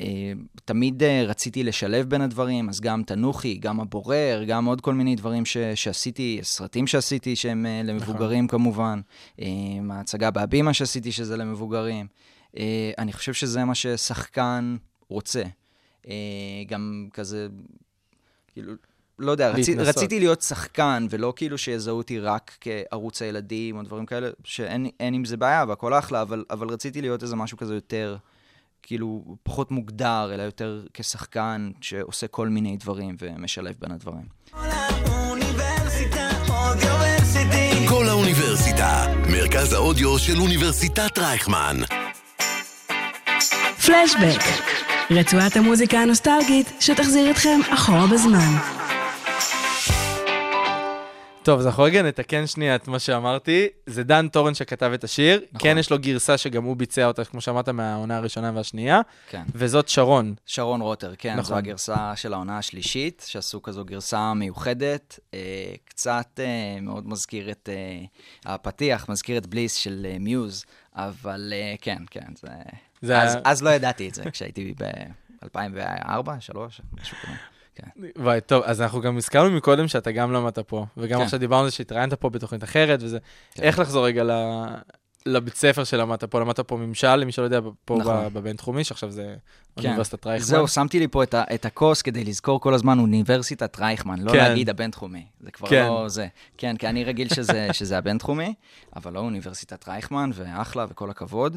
אה, תמיד אה, רציתי לשלב בין הדברים, אז גם תנוחי, גם הבורר, גם עוד כל מיני דברים ש, שעשיתי, סרטים שעשיתי שהם אה, למבוגרים כמובן, אה, ההצגה בהבימה שעשיתי שזה למבוגרים. אה, אני חושב שזה מה ששחקן רוצה. אה, גם כזה, כאילו, לא יודע, רצי. רציתי להיות שחקן, ולא כאילו שיזהו אותי רק כערוץ הילדים או דברים כאלה, שאין אין עם זה בעיה והכל אחלה, אבל, אבל רציתי להיות איזה משהו כזה יותר, כאילו, פחות מוגדר, אלא יותר כשחקן שעושה כל מיני דברים ומשלב בין הדברים. כל האוניברסיטה, מרכז האודיו של אוניברסיטת רייכמן. פלשבק, רצועת המוזיקה הנוסטלגית שתחזיר אתכם אחורה בזמן. טוב, אז אנחנו רגע נתקן שנייה את מה שאמרתי. זה דן טורן שכתב את השיר. נכון. כן, יש לו גרסה שגם הוא ביצע אותה, כמו שאמרת, מהעונה הראשונה והשנייה. כן. וזאת שרון. שרון רוטר, כן, נכון. זו הגרסה של העונה השלישית, שעשו כזו גרסה מיוחדת, אה, קצת אה, מאוד מזכיר את אה, הפתיח, מזכיר את בליס של אה, מיוז, אבל אה, כן, כן, זה... זה אז, היה- אז לא ידעתי את זה, כשהייתי ב-2004, 2003, משהו כזה. כן. וואי, טוב, אז אנחנו גם הזכרנו מקודם שאתה גם למדת פה, וגם כן. עכשיו דיברנו על זה שהתראיינת פה בתוכנית אחרת, וזה... כן. איך לחזור רגע ל... לבית ספר שלמדת פה? למדת פה ממשל, למי שלא יודע, פה נכון. בבינתחומי, שעכשיו זה כן. אוניברסיטת רייכמן. זהו, שמתי לי פה את, ה, את הכוס כדי לזכור כל הזמן אוניברסיטת רייכמן, לא כן. להגיד הבינתחומי. זה כבר כן. לא זה. כן, כי אני רגיל שזה, שזה הבינתחומי, אבל לא אוניברסיטת רייכמן, ואחלה וכל הכבוד.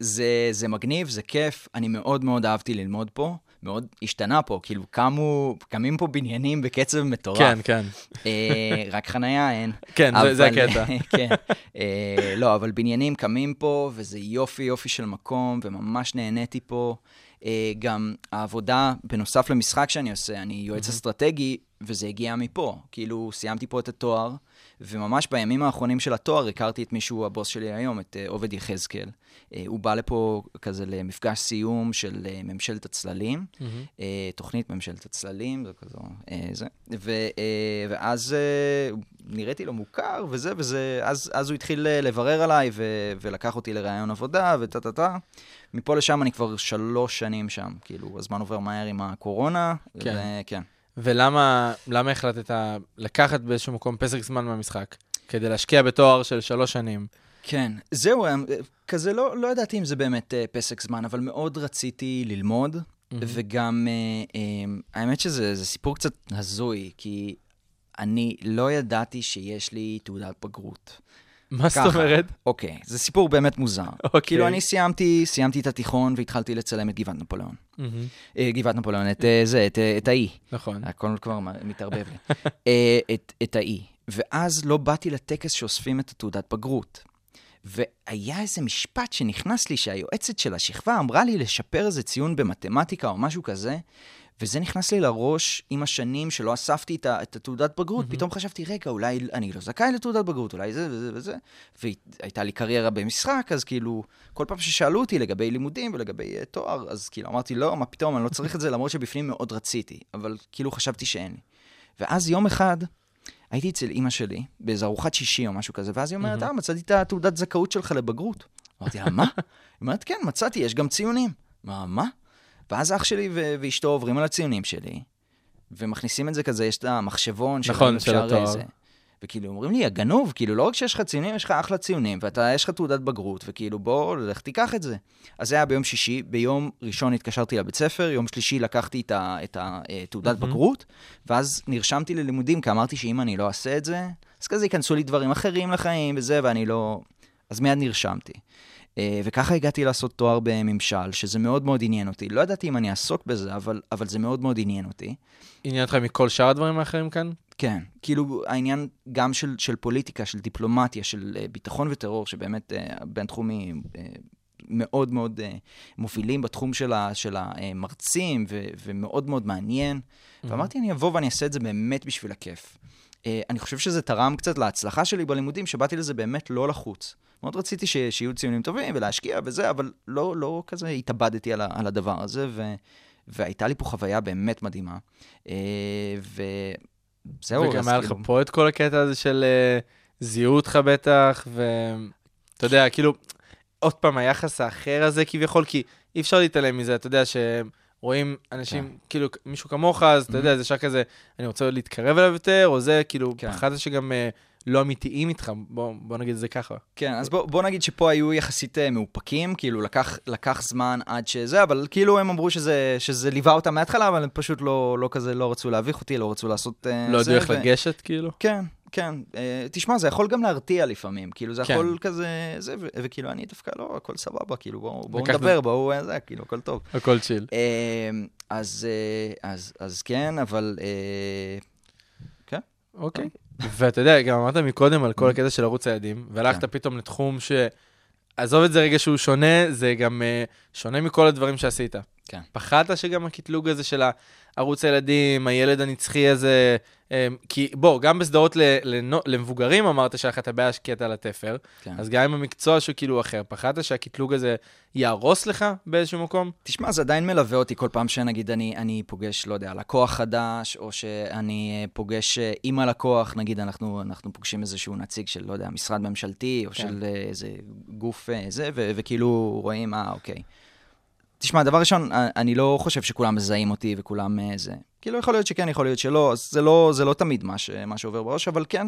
זה, זה מגניב, זה כיף, אני מאוד מאוד אהבתי ללמוד פה. מאוד השתנה פה, כאילו קמו, קמים פה בניינים בקצב מטורף. כן, כן. אה, רק חנייה אין. כן, זה- זה אבל- הקטע. כן. אה, לא, אבל בניינים קמים פה, וזה יופי יופי של מקום, וממש נהניתי פה. אה, גם העבודה, בנוסף למשחק שאני עושה, אני יועץ אסטרטגי, וזה הגיע מפה. כאילו, סיימתי פה את התואר, וממש בימים האחרונים של התואר הכרתי את מישהו, הבוס שלי היום, את אה, עובד יחזקאל. אה, הוא בא לפה כזה למפגש סיום של אה, ממשלת הצללים, אה, תוכנית ממשלת הצללים, זה כזו, זה. ו, ואז נראיתי לו מוכר וזה, וזה, אז, אז הוא התחיל לברר עליי ו, ולקח אותי לראיון עבודה וטה טה טה. מפה לשם אני כבר שלוש שנים שם, כאילו, הזמן עובר מהר עם הקורונה. כן. וכן. ולמה למה החלטת לקחת באיזשהו מקום פסק זמן מהמשחק? כדי להשקיע בתואר של שלוש שנים. כן, זהו, אה, כזה לא, לא ידעתי אם זה באמת אה, פסק זמן, אבל מאוד רציתי ללמוד, וגם, אה, אה, האמת שזה זה סיפור קצת הזוי, כי אני לא ידעתי שיש לי תעודת בגרות. מה זאת. אומרת? אוקיי, זה סיפור באמת מוזר. אוקיי. כאילו, אני סיימתי, סיימתי את התיכון והתחלתי לצלם את גבעת נפוליאון. אה, גבעת נפוליאון, את אה, זה, את, אה, את האי. נכון. הכל כבר מתערבב לי. את האי. ואז לא באתי לטקס שאוספים את התעודת בגרות. והיה איזה משפט שנכנס לי, שהיועצת של השכבה אמרה לי לשפר איזה ציון במתמטיקה או משהו כזה, וזה נכנס לי לראש עם השנים שלא אספתי את, את התעודת בגרות, פתאום חשבתי, רגע, אולי אני לא זכאי לתעודת בגרות, אולי זה וזה וזה. והייתה לי קריירה במשחק, אז כאילו, כל פעם ששאלו אותי לגבי לימודים ולגבי uh, תואר, אז כאילו אמרתי, לא, מה פתאום, אני לא צריך את זה, למרות שבפנים מאוד רציתי, אבל כאילו חשבתי שאין לי. ואז יום אחד, הייתי אצל אימא שלי, באיזו ארוחת שישי או משהו כזה, ואז היא אומרת, אה, מצאתי את התעודת זכאות שלך לבגרות. אמרתי לה, מה? היא אומרת, כן, מצאתי, יש גם ציונים. מה, מה? ואז אח שלי ו- ואשתו עוברים על הציונים שלי, ומכניסים את זה כזה, יש את המחשבון של נכון, של התואר. איזה. וכאילו, אומרים לי, הגנוב, כאילו, לא רק שיש לך ציונים, יש לך אחלה ציונים, ואתה, יש לך תעודת בגרות, וכאילו, בוא, לך תיקח את זה. אז זה היה ביום שישי, ביום ראשון התקשרתי לבית ספר, יום שלישי לקחתי את ה- את התעודת בגרות, ואז נרשמתי ללימודים, כי אמרתי שאם אני לא אעשה את זה, אז כזה ייכנסו לי דברים אחרים לחיים וזה, ואני לא... אז מיד נרשמתי. אה, וככה הגעתי לעשות תואר בממשל, שזה מאוד מאוד עניין אותי. לא ידעתי אם אני אעסוק בזה, אבל, אבל זה מאוד מאוד עניין אותי. עניין אותך מכל שאר הדברים האחרים כאן? כן, כאילו העניין גם של, של פוליטיקה, של דיפלומטיה, של uh, ביטחון וטרור, שבאמת uh, בינתחומי uh, מאוד מאוד אה, מובילים בתחום של, ה, של המרצים, ו, ומאוד מאוד מעניין. ואמרתי, אני אבוא ואני אעשה את זה באמת בשביל הכיף. אה, אני חושב שזה תרם קצת להצלחה שלי בלימודים, שבאתי לזה באמת לא לחוץ. מאוד רציתי ש, שיהיו ציונים טובים ולהשקיע וזה, אבל לא, לא כזה התאבדתי על, ה, על הדבר הזה, ו, והייתה לי פה חוויה באמת מדהימה. אה, וזהו, וגם היה לך כאילו- פה את כל הקטע הזה של אה, זיהו אותך בטח, ואתה יודע, כאילו, עוד פעם, היחס האחר הזה כביכול, כי אי אפשר להתעלם מזה, אתה יודע שרואים אנשים, כן. כאילו, מישהו כמוך, אז אתה יודע, זה ישר כזה, אני רוצה להתקרב אליו יותר, או זה, כאילו, כן. פחדת שגם אה, לא אמיתיים איתך, בוא בוא נגיד את זה ככה. כן, אז בוא, בוא נגיד שפה היו יחסית אה, מאופקים, כאילו לקח, לקח זמן עד שזה, אבל כאילו הם אמרו שזה, שזה ליווה אותם מההתחלה, אבל הם פשוט לא, לא כזה, לא רצו להביך אותי, לא רצו לעשות אה, לא. ידעו איך ו- לגשת, כאילו? כן, כן. אה, תשמע, זה יכול גם להרתיע לפעמים, כאילו זה כן. יכול כזה, זה, ו- וכאילו אני דווקא לא, הכל סבבה, כאילו בואו בוא נדבר, בואו זה, כאילו הכל טוב. הכל צ'יל. אז, אה, אז, אז כן, אבל... אה, אוקיי. ואתה יודע, גם אמרת מקודם על. כל הקטע של ערוץ הילדים, והלכת כן. פתאום לתחום ש... עזוב את זה רגע שהוא שונה, זה גם אה, שונה מכל הדברים שעשית. כן. פחדת שגם הקטלוג הזה של ערוץ הילדים, הילד הנצחי הזה, כי בוא, גם בסדרות למבוגרים אמרת שהיה לך את הבעיה שקטע על התפר, כן. אז גם עם המקצוע שהוא כאילו אחר, פחדת שהקטלוג הזה יהרוס לך באיזשהו מקום? תשמע, זה עדיין מלווה אותי כל פעם שנגיד אני, אני פוגש, לא יודע, לקוח חדש, או שאני אה, פוגש אה, עם הלקוח, נגיד אנחנו, אנחנו פוגשים איזשהו נציג של, לא יודע, משרד ממשלתי, או כן. של אה, איזה גוף אה, זה, ו- וכאילו רואים, אה, אוקיי. תשמע, דבר ראשון, אה, אני לא חושב שכולם מזהים אותי וכולם אה, זה. כאילו, יכול להיות שכן, יכול להיות שלא, אז זה לא, זה לא תמיד מה, ש, מה שעובר בראש, אבל כן,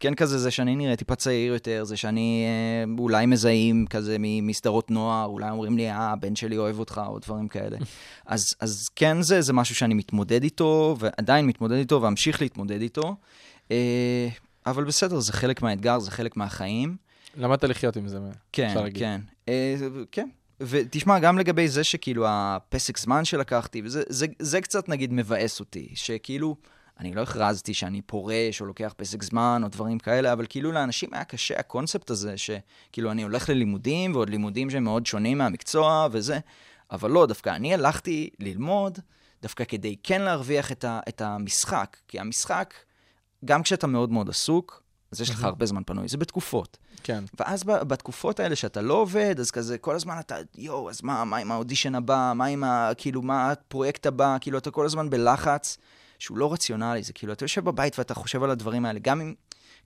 כן כזה, זה שאני נראה טיפה צעיר יותר, זה שאני אה, אולי מזהים כזה מסדרות נוער, אולי אומרים לי, אה, הבן שלי אוהב אותך, או דברים כאלה. אז, אז כן, זה, זה משהו שאני מתמודד איתו, ועדיין מתמודד איתו, ואמשיך להתמודד איתו. אבל בסדר, זה חלק מהאתגר, זה חלק מהחיים. למדת לחיות עם זה. כן, אפשר להגיד. כן. כן. ותשמע, גם לגבי זה שכאילו הפסק זמן שלקחתי, וזה זה, זה קצת נגיד מבאס אותי, שכאילו, אני לא הכרזתי שאני פורש או לוקח פסק זמן או דברים כאלה, אבל כאילו לאנשים היה קשה הקונספט הזה, שכאילו אני הולך ללימודים, ועוד לימודים שהם מאוד שונים מהמקצוע וזה, אבל לא, דווקא אני הלכתי ללמוד דווקא כדי כן להרוויח את, ה, את המשחק, כי המשחק, גם כשאתה מאוד מאוד עסוק, אז יש לך הרבה זמן פנוי, זה בתקופות. כן. ואז בתקופות האלה שאתה לא עובד, אז כזה כל הזמן אתה, יואו, אז מה, מה עם האודישן הבא? מה עם ה... כאילו, מה הפרויקט הבא? כאילו, אתה כל הזמן בלחץ שהוא לא רציונלי. זה כאילו, אתה יושב בבית ואתה חושב על הדברים האלה. גם אם,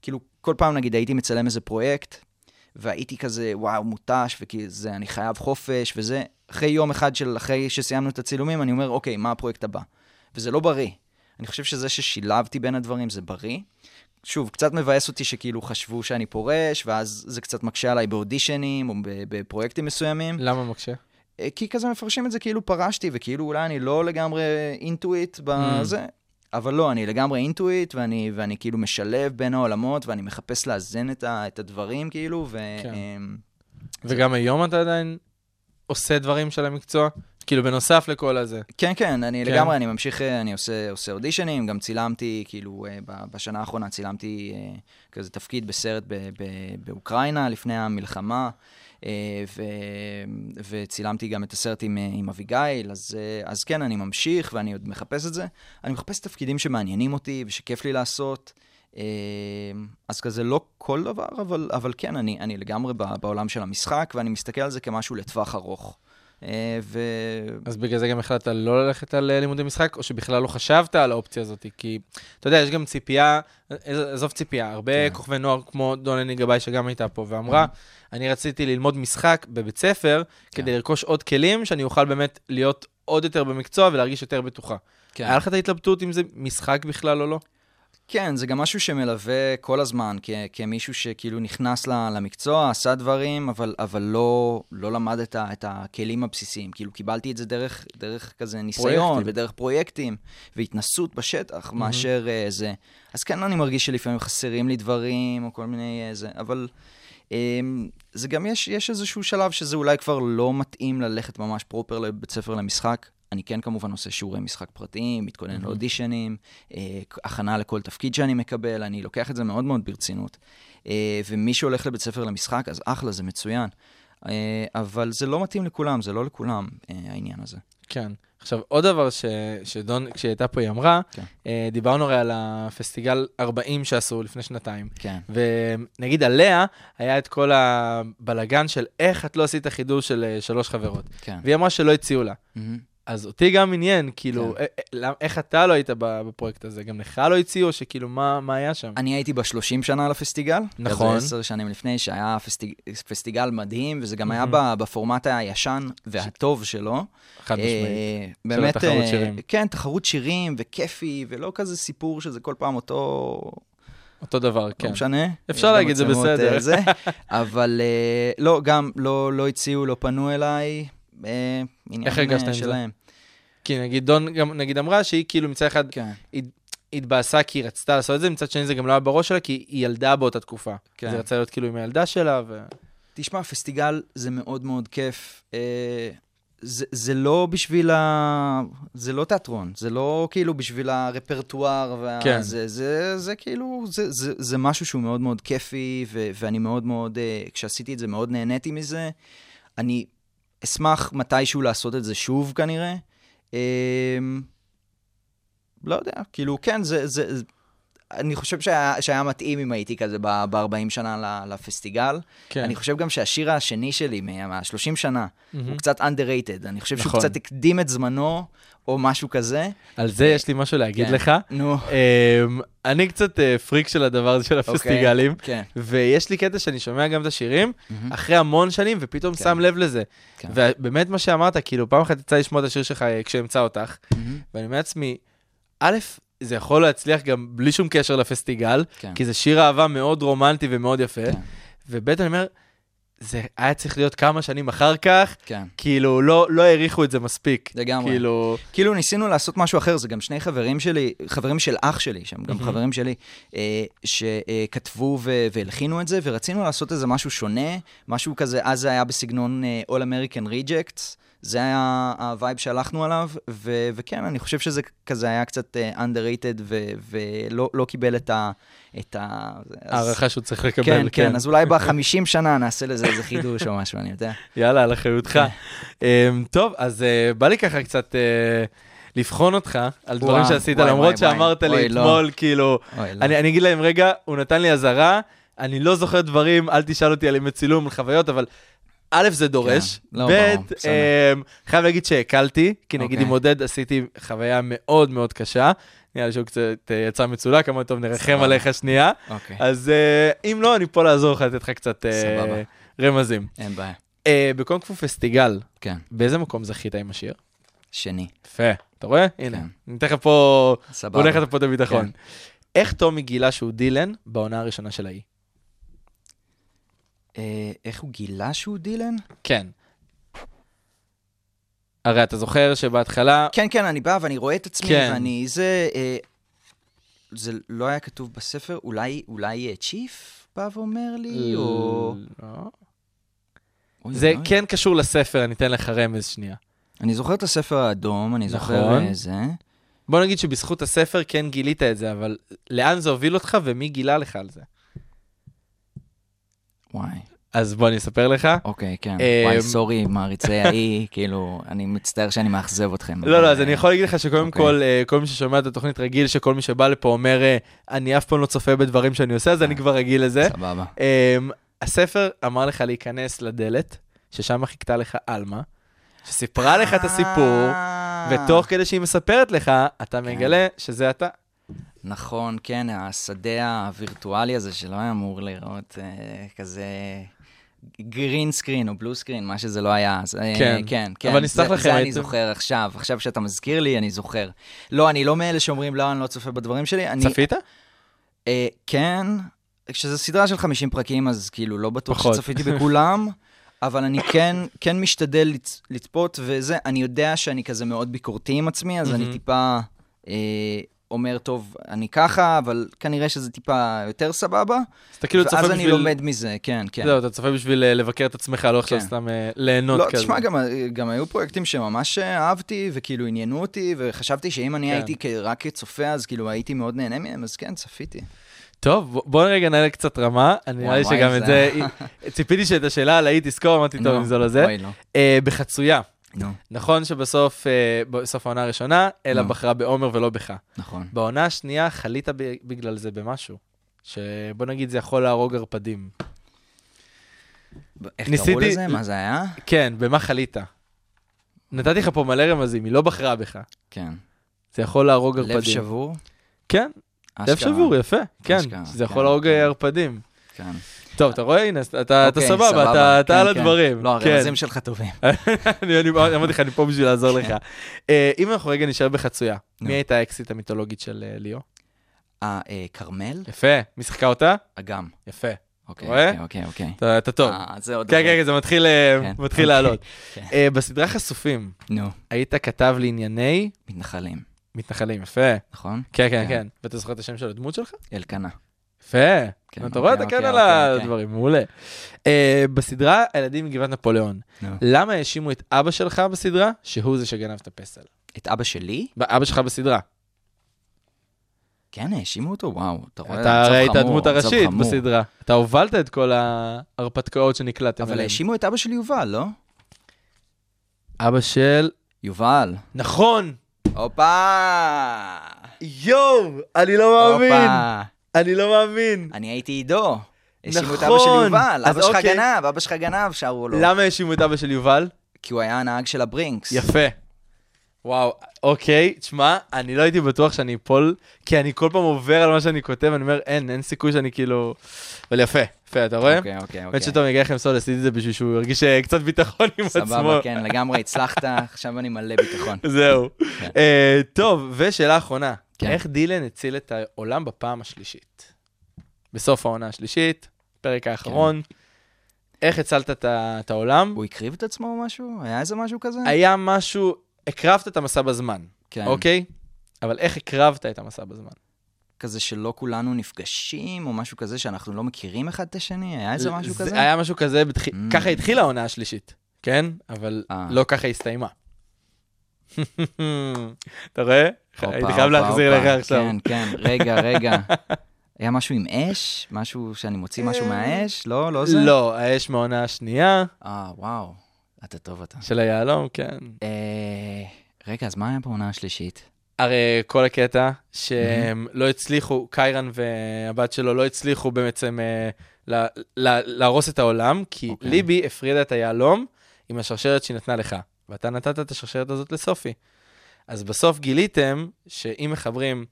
כאילו, כל פעם, נגיד, הייתי מצלם איזה פרויקט, והייתי כזה, וואו, מותש, וכזה, אני חייב חופש, וזה. אחרי יום אחד של, אחרי שסיימנו את הצילומים, אני אומר, אוקיי, מה הפרויקט הבא? וזה לא בריא. אני חושב שזה ששילבתי בין הדברים זה בריא. שוב, קצת מבאס אותי שכאילו חשבו שאני פורש, ואז זה קצת מקשה עליי באודישנים או בפרויקטים מסוימים. למה מקשה? אה, כי כזה מפרשים את זה כאילו פרשתי, וכאילו אולי אני לא לגמרי אינטואיט בזה, אבל לא, אני לגמרי אינטואיט, ואני, ואני כאילו משלב בין העולמות, ואני מחפש לאזן את, ה, את הדברים, כאילו, ו... כן. אמ, וגם היום אתה עדיין עושה דברים של המקצוע? כאילו, בנוסף לכל הזה. כן, כן, אני כן. לגמרי, אני ממשיך, אה, אני עושה, עושה אודישנים, גם צילמתי, כאילו, אה, בשנה האחרונה צילמתי אה, כזה תפקיד בסרט ב- ב- באוקראינה לפני המלחמה, ו, וצילמתי גם את הסרט עם, עם אביגיל, אז, אז כן, אני ממשיך ואני עוד מחפש את זה. אני מחפש תפקידים שמעניינים אותי ושכיף לי לעשות. אז כזה לא כל דבר, אבל, אבל כן, אני, אני לגמרי בעולם של המשחק, ואני מסתכל על זה כמשהו לטווח ארוך. אה, ו... אז בגלל זה גם החלטת לא ללכת על אה, לימודי משחק, או שבכלל לא חשבת על האופציה הזאת? כי, אתה יודע, יש גם ציפייה, אה, עזוב ציפייה, הרבה כן. כוכבי נוער כמו דונני גבאי שגם הייתה פה, ואמרה, אני רציתי ללמוד משחק בבית ספר, כן. כדי לרכוש עוד כלים, שאני אוכל באמת להיות עוד יותר במקצוע ולהרגיש יותר בטוחה. כן. היה לך את ההתלבטות אם זה משחק בכלל או לא? כן, זה גם משהו שמלווה כל הזמן, כ- כמישהו שכאילו נכנס למקצוע, עשה דברים, אבל, אבל לא, לא למד את, ה- את הכלים הבסיסיים. כאילו, קיבלתי את זה דרך, דרך כזה ניסיון, פרויקטים. ודרך פרויקטים, והתנסות בשטח, mm-hmm. מאשר uh, זה. אז כן, אני מרגיש שלפעמים חסרים לי דברים, או כל מיני uh, זה, אבל... Um, זה גם יש, יש איזשהו שלב שזה אולי כבר לא מתאים ללכת ממש פרופר לבית ספר למשחק. אני כן כמובן עושה שיעורי משחק פרטיים, מתכונן לאודישנים, אה, הכנה לכל תפקיד שאני מקבל, אני לוקח את זה מאוד מאוד ברצינות. אה, ומי שהולך לבית ספר למשחק, אז אחלה, זה מצוין. אה, אבל זה לא מתאים לכולם, זה לא לכולם, אה, העניין הזה. כן. עכשיו, עוד דבר ש, שדון, כשהיא הייתה פה, היא אמרה, כן. אה, דיברנו הרי על הפסטיגל 40 שעשו לפני שנתיים. כן. ונגיד עליה, היה את כל הבלגן של איך את לא עשית חידוש של אה, שלוש חברות. כן. והיא אמרה שלא הציעו לה. מהמם. אז אותי גם עניין, כאילו, כן. אה, אה, איך אתה לא היית בפרויקט הזה? גם לך לא הציעו, שכאילו, מה, מה היה שם? אני הייתי ב-30 שנה לפסטיגל. נכון. עשר שנים לפני, שהיה פסטיג... פסטיגל מדהים, וזה גם היה מהמם. ב- בפורמט הישן והטוב שלו. חד משמעית. אה, באמת, התחרות אה, שירים. כן, תחרות שירים וכיפי, ולא כזה סיפור שזה כל פעם אותו... אותו דבר, לא כן. משנה. אפשר להגיד, זה בסדר. זה. אבל לא, גם לא לא הציעו, לא פנו אליי. עניין איך הרגשת אה, זה? שלהם. כי נגיד דון גם נגיד אמרה שהיא כאילו מצד אחד כן, התבאסה כי היא רצתה לעשות את זה, מצד שני זה גם לא היה בראש שלה, כי היא ילדה באותה תקופה. כן. אז היא רצתה להיות כאילו עם הילדה שלה, ו... תשמע, פסטיגל זה מאוד מאוד כיף. אה, זה, זה לא בשביל ה... זה לא תיאטרון, זה לא כאילו בשביל הרפרטואר. וה... כן. זה, זה, זה כאילו, זה, זה, זה משהו שהוא מאוד מאוד כיפי, ו, ואני מאוד מאוד, אה, כשעשיתי את זה מאוד נהניתי מזה. אני אשמח מתישהו לעשות את זה שוב כנראה. אה, לא יודע, כאילו, כן, זה... זה אני חושב שהיה, שהיה מתאים אם הייתי כזה ב-40 שנה לפסטיגל. כן. אני חושב גם שהשיר השני שלי, מה-30 שנה, מהמם. הוא קצת underrated. אני חושב שהוא נכון. קצת הקדים את זמנו, או משהו כזה. על זה יש לי משהו להגיד כן. לך. נו, אמ, אני קצת אה, פריק של הדבר הזה של הפסטיגלים, כן. ויש לי קטע שאני שומע גם את השירים, מהמם. אחרי המון שנים, ופתאום כן. שם לב לזה. כן. ובאמת מה שאמרת, כאילו, פעם אחת יצא לשמוע את השיר שלך אה, כשאמצא אותך, מהמם. ואני אומר לעצמי, א', זה יכול להצליח גם בלי שום קשר לפסטיגל, כן. כי זה שיר אהבה מאוד רומנטי ומאוד יפה, כן. וב' אני אומר, זה היה צריך להיות כמה שנים אחר כך, כן, כאילו, לא לא העריכו את זה מספיק. לגמרי. כאילו, כאילו ניסינו לעשות משהו אחר, זה גם שני חברים שלי, חברים של אח שלי, שהם גם מהמם. חברים שלי, אה, שכתבו ו- והלחינו את זה, ורצינו לעשות איזה משהו שונה, משהו כזה, אז זה היה בסגנון אה, All American Rejects, זה היה ה vibe שהלכנו עליו, ו- וכן, אני חושב שזה כזה היה קצת אה, underrated, ו- ולא לא קיבל את ה... את ה... אז- הערכה שהוא צריך לקבל. כן, כן, אז אולי בחמישים שנה נעשה לזה איזה חידוש או משהו, אני יודע. יאללה, על אחריותך. אמ, טוב, אז אה, בא לי ככה קצת אה, לבחון אותך על דברים וואו, שעשית, וואי, למרות וואי, שאמרת וואי. לי לא. אתמול, כאילו, אוי, לא. אני אני אגיד להם, רגע, הוא נתן לי אזהרה, אני לא זוכר דברים, אל תשאל אותי על ימי צילום, על חוויות, אבל א', זה דורש, כן, לא, ב'. אמ, חייב להגיד שהקלתי, כי נגיד אוקיי. עם עודד עשיתי חוויה מאוד מאוד קשה, נראה לי שהוא קצת אה, יצא מצולק, אמרתי, טוב, נרחם. עליך שנייה, אוקיי, אז אה, אם לא, אני פה לעזור לך, לתת לך קצת אה. רמזים. אין בעיה. אה, בקונג פו פסטיגל, כן, באיזה מקום זכית עם השיר? שני, יפה, אתה רואה? הנה, כן. אני אתן לך פה, סבבה. הולך לך פה את הביטחון. כן. איך טומי גילה שהוא דילן בעונה הראשונה של האי? אה, איך הוא גילה שהוא דילן? כן. הרי אתה זוכר שבהתחלה, כן, כן, אני בא ואני רואה את עצמי, כן. ואני... זה... אה, זה לא היה כתוב בספר, אולי, אולי אה, צ'יף בא ואומר לי, או... לא. אוי, זה אוי. כן קשור לספר, אני אתן לך רמז שנייה. אני זוכר את הספר האדום, אני זוכר נכון. אה, זה. בוא נגיד שבזכות הספר כן גילית את זה, אבל לאן זה הוביל אותך ומי גילה לך על זה? וואי, אז בוא אני אספר לך. אוקיי, כן. אה, וואי, סורי, מעריצי האי, כאילו, אני מצטער שאני מאכזב אתכם. לא, לא, אז אה, אני יכול להגיד לך שקודם אוקיי. כל, אה, כל מי ששומע את התוכנית רגיל, שכל מי שבא לפה אומר, אה, אני אף פעם לא צופה בדברים שאני עושה, אז אני כבר רגיל לזה. סבבה. אמ, הספר אמר לך להיכנס לדלת, ששם חיכתה לך עלמה, שסיפרה לך את הסיפור, אה, ותוך כדי שהיא מספרת לך, אתה כן. מגלה שזה אתה. נכון, כן, השדה הווירטואלי הזה שלא היה אמור להיראות אה, כזה גרין סקרין או בלו סקרין, מה שזה לא היה. אז, אה, כן. כן, כן. אבל נסלח זה- לכם, זה אני הייתם- זוכר עכשיו, עכשיו שאתה מזכיר לי, אני זוכר. לא, אני לא מאלה שאומרים, לא, אני לא צופה בדברים שלי. אני, צפית? אה, כן, כשזו סדרה של 50 פרקים, אז כאילו לא בטוח פחות. שצפיתי בכולם. אבל אני כן, כן משתדל לצ, לצפות, וזה, אני יודע שאני כזה מאוד ביקורתי עם עצמי, אז מהמם. אני טיפה אה, אומר, טוב, אני ככה, אבל כנראה שזה טיפה יותר סבבה. אז אתה כאילו צופה ואז בשביל... אני לומד מזה, כן, כן. זהו, אתה צופה בשביל אה, לבקר את עצמך, לא עכשיו כן. סתם אה, ליהנות לא, כזה. תשמע, גם, גם היו פרויקטים שממש אהבתי, וכאילו עניינו אותי, וחשבתי שאם אני כן. הייתי רק כצופה, אז כאילו הייתי מאוד נהנה מהם, אז כן, צפיתי. טוב, בוא רגע נעלה קצת רמה, אני נראה לי שגם את זה- ציפיתי שאת השאלה על ההיא תזכור, אמרתי, טוב, נזול לזה. אוי, לא. אה, בחצויה, נו, נכון שבסוף אה, בסוף העונה הראשונה, אלה נו. בחרה בעומר ולא בך. נכון. בעונה השנייה חלית בגלל זה במשהו, שבוא נגיד זה יכול להרוג ערפדים. איך ניסיתי- קראו לזה? מה זה היה? כן, במה חלית? נתתי לך פה מלא רמזים, היא לא בחרה בך. כן. זה יכול להרוג ערפדים. לב שבור? כן, לב אשכרה. שבור, יפה. כן, אשכרה, זה יכול כן, להרוג כן. ערפדים. כן. טוב, אתה רואה? הנה, אתה אוקיי, סבבה, אתה- אתה כן, על כן. הדברים. לא, כן. הרמזים שלך טובים. אני אמרתי לך, אני פה בשביל לעזור לך. אה, אם אנחנו רגע נשאר בחצויה. מי הייתה האקסיט המיתולוגית של אה, ליאו? אה, אה, כרמל? יפה. מי שיחקה אותה? אגם. יפה. אוקיי? אוקיי, אוקיי, אוקיי. אתה טוב. זה עוד... כן, כן, כן, זה מתחיל אוקיי. לעלות. בסדרה חשופים, היית כתב לענייני מתנחלים, מתנחלים, יפה. נכון? כן, כן. כן. ואתה זוכר את השם של הדמות שלך? אלקנה. יפה. כן, אתה רואה? אתה אוקיי, כן על אוקיי, אוקיי. הדברים, מעולה. אה, בסדרה הילדים מגבעת נפוליאון. למה האשימו את אבא שלך בסדרה שהוא זה שגנב את הפסל? את אבא שלי? אבא שלך בסדרה. כן, האשימו אותו? וואו, אתה רואה? אתה הרי היית הדמות הראשית. בסדרה. אתה הובלת את כל ההרפתקאות שנקלטתם אבל. האשימו את אבא של יובל, לא? אבא של... יובל. נכון! הופה! יואו! אני לא מאמין! הופה! אני לא מאמין! אני הייתי עידו. האשימו את נכון. אבא של יובל, אז אבא שלך אוקיי. גנב, אבא שלך גנב, שרו לו. למה האשימו את אבא של יובל? כי הוא היה הנהג של הברינקס. יפה. וואו, אוקיי, תשמע, אני לא הייתי בטוח שאני אפול, כי אני כל פעם עובר על מה שאני כותב, אני אומר, אין, אין סיכוי שאני כאילו... אבל יפה, יפה, אתה רואה? אוקיי, אוקיי, אוקיי. שטוב, אני לכם סוד, עשיתי את זה בשביל שהוא ירגיש אה, קצת ביטחון עם עצמו. סבבה, כן, לגמרי הצלחת, עכשיו אני מלא ביטחון. זהו. כן. אה, טוב, ושאלה אחרונה, כן. איך דילן הציל את העולם בפעם השלישית? בסוף העונה השלישית, פרק האחרון, איך הצלת את את העולם? הוא הקריב את עצמו או משהו? היה איזה משהו כזה? היה משהו, הקרבת את המסע בזמן, כן. אוקיי? אבל איך הקרבת את המסע בזמן? כזה שלא כולנו נפגשים, או משהו כזה שאנחנו לא מכירים אחד את השני? היה איזה משהו זה כזה? היה משהו כזה, בתח- Mm. ככה התחילה העונה השלישית, כן? אבל אה. לא ככה הסתיימה. אתה רואה? הייתי חייב להחזיר לך. עכשיו. כן, כן, רגע, רגע. היה משהו עם אש? משהו שאני מוציא משהו מהאש? לא, לא זה? לא, האש מהעונה השנייה אה, וואו. אתה טוב אתה. של היהלום, כן. אה, רגע, אז מה היה בעונה השלישית? הרי כל הקטע שהם לא הצליחו, קיירן והבת שלו לא הצליחו בעצם אה, לה- לה- להרוס את העולם, כי אוקיי. ליבי הפרידה את היהלום עם השרשרת שהיא נתנה לך, ואתה נתת את השרשרת הזאת לסופי. אז בסוף גיליתם שאם מחברים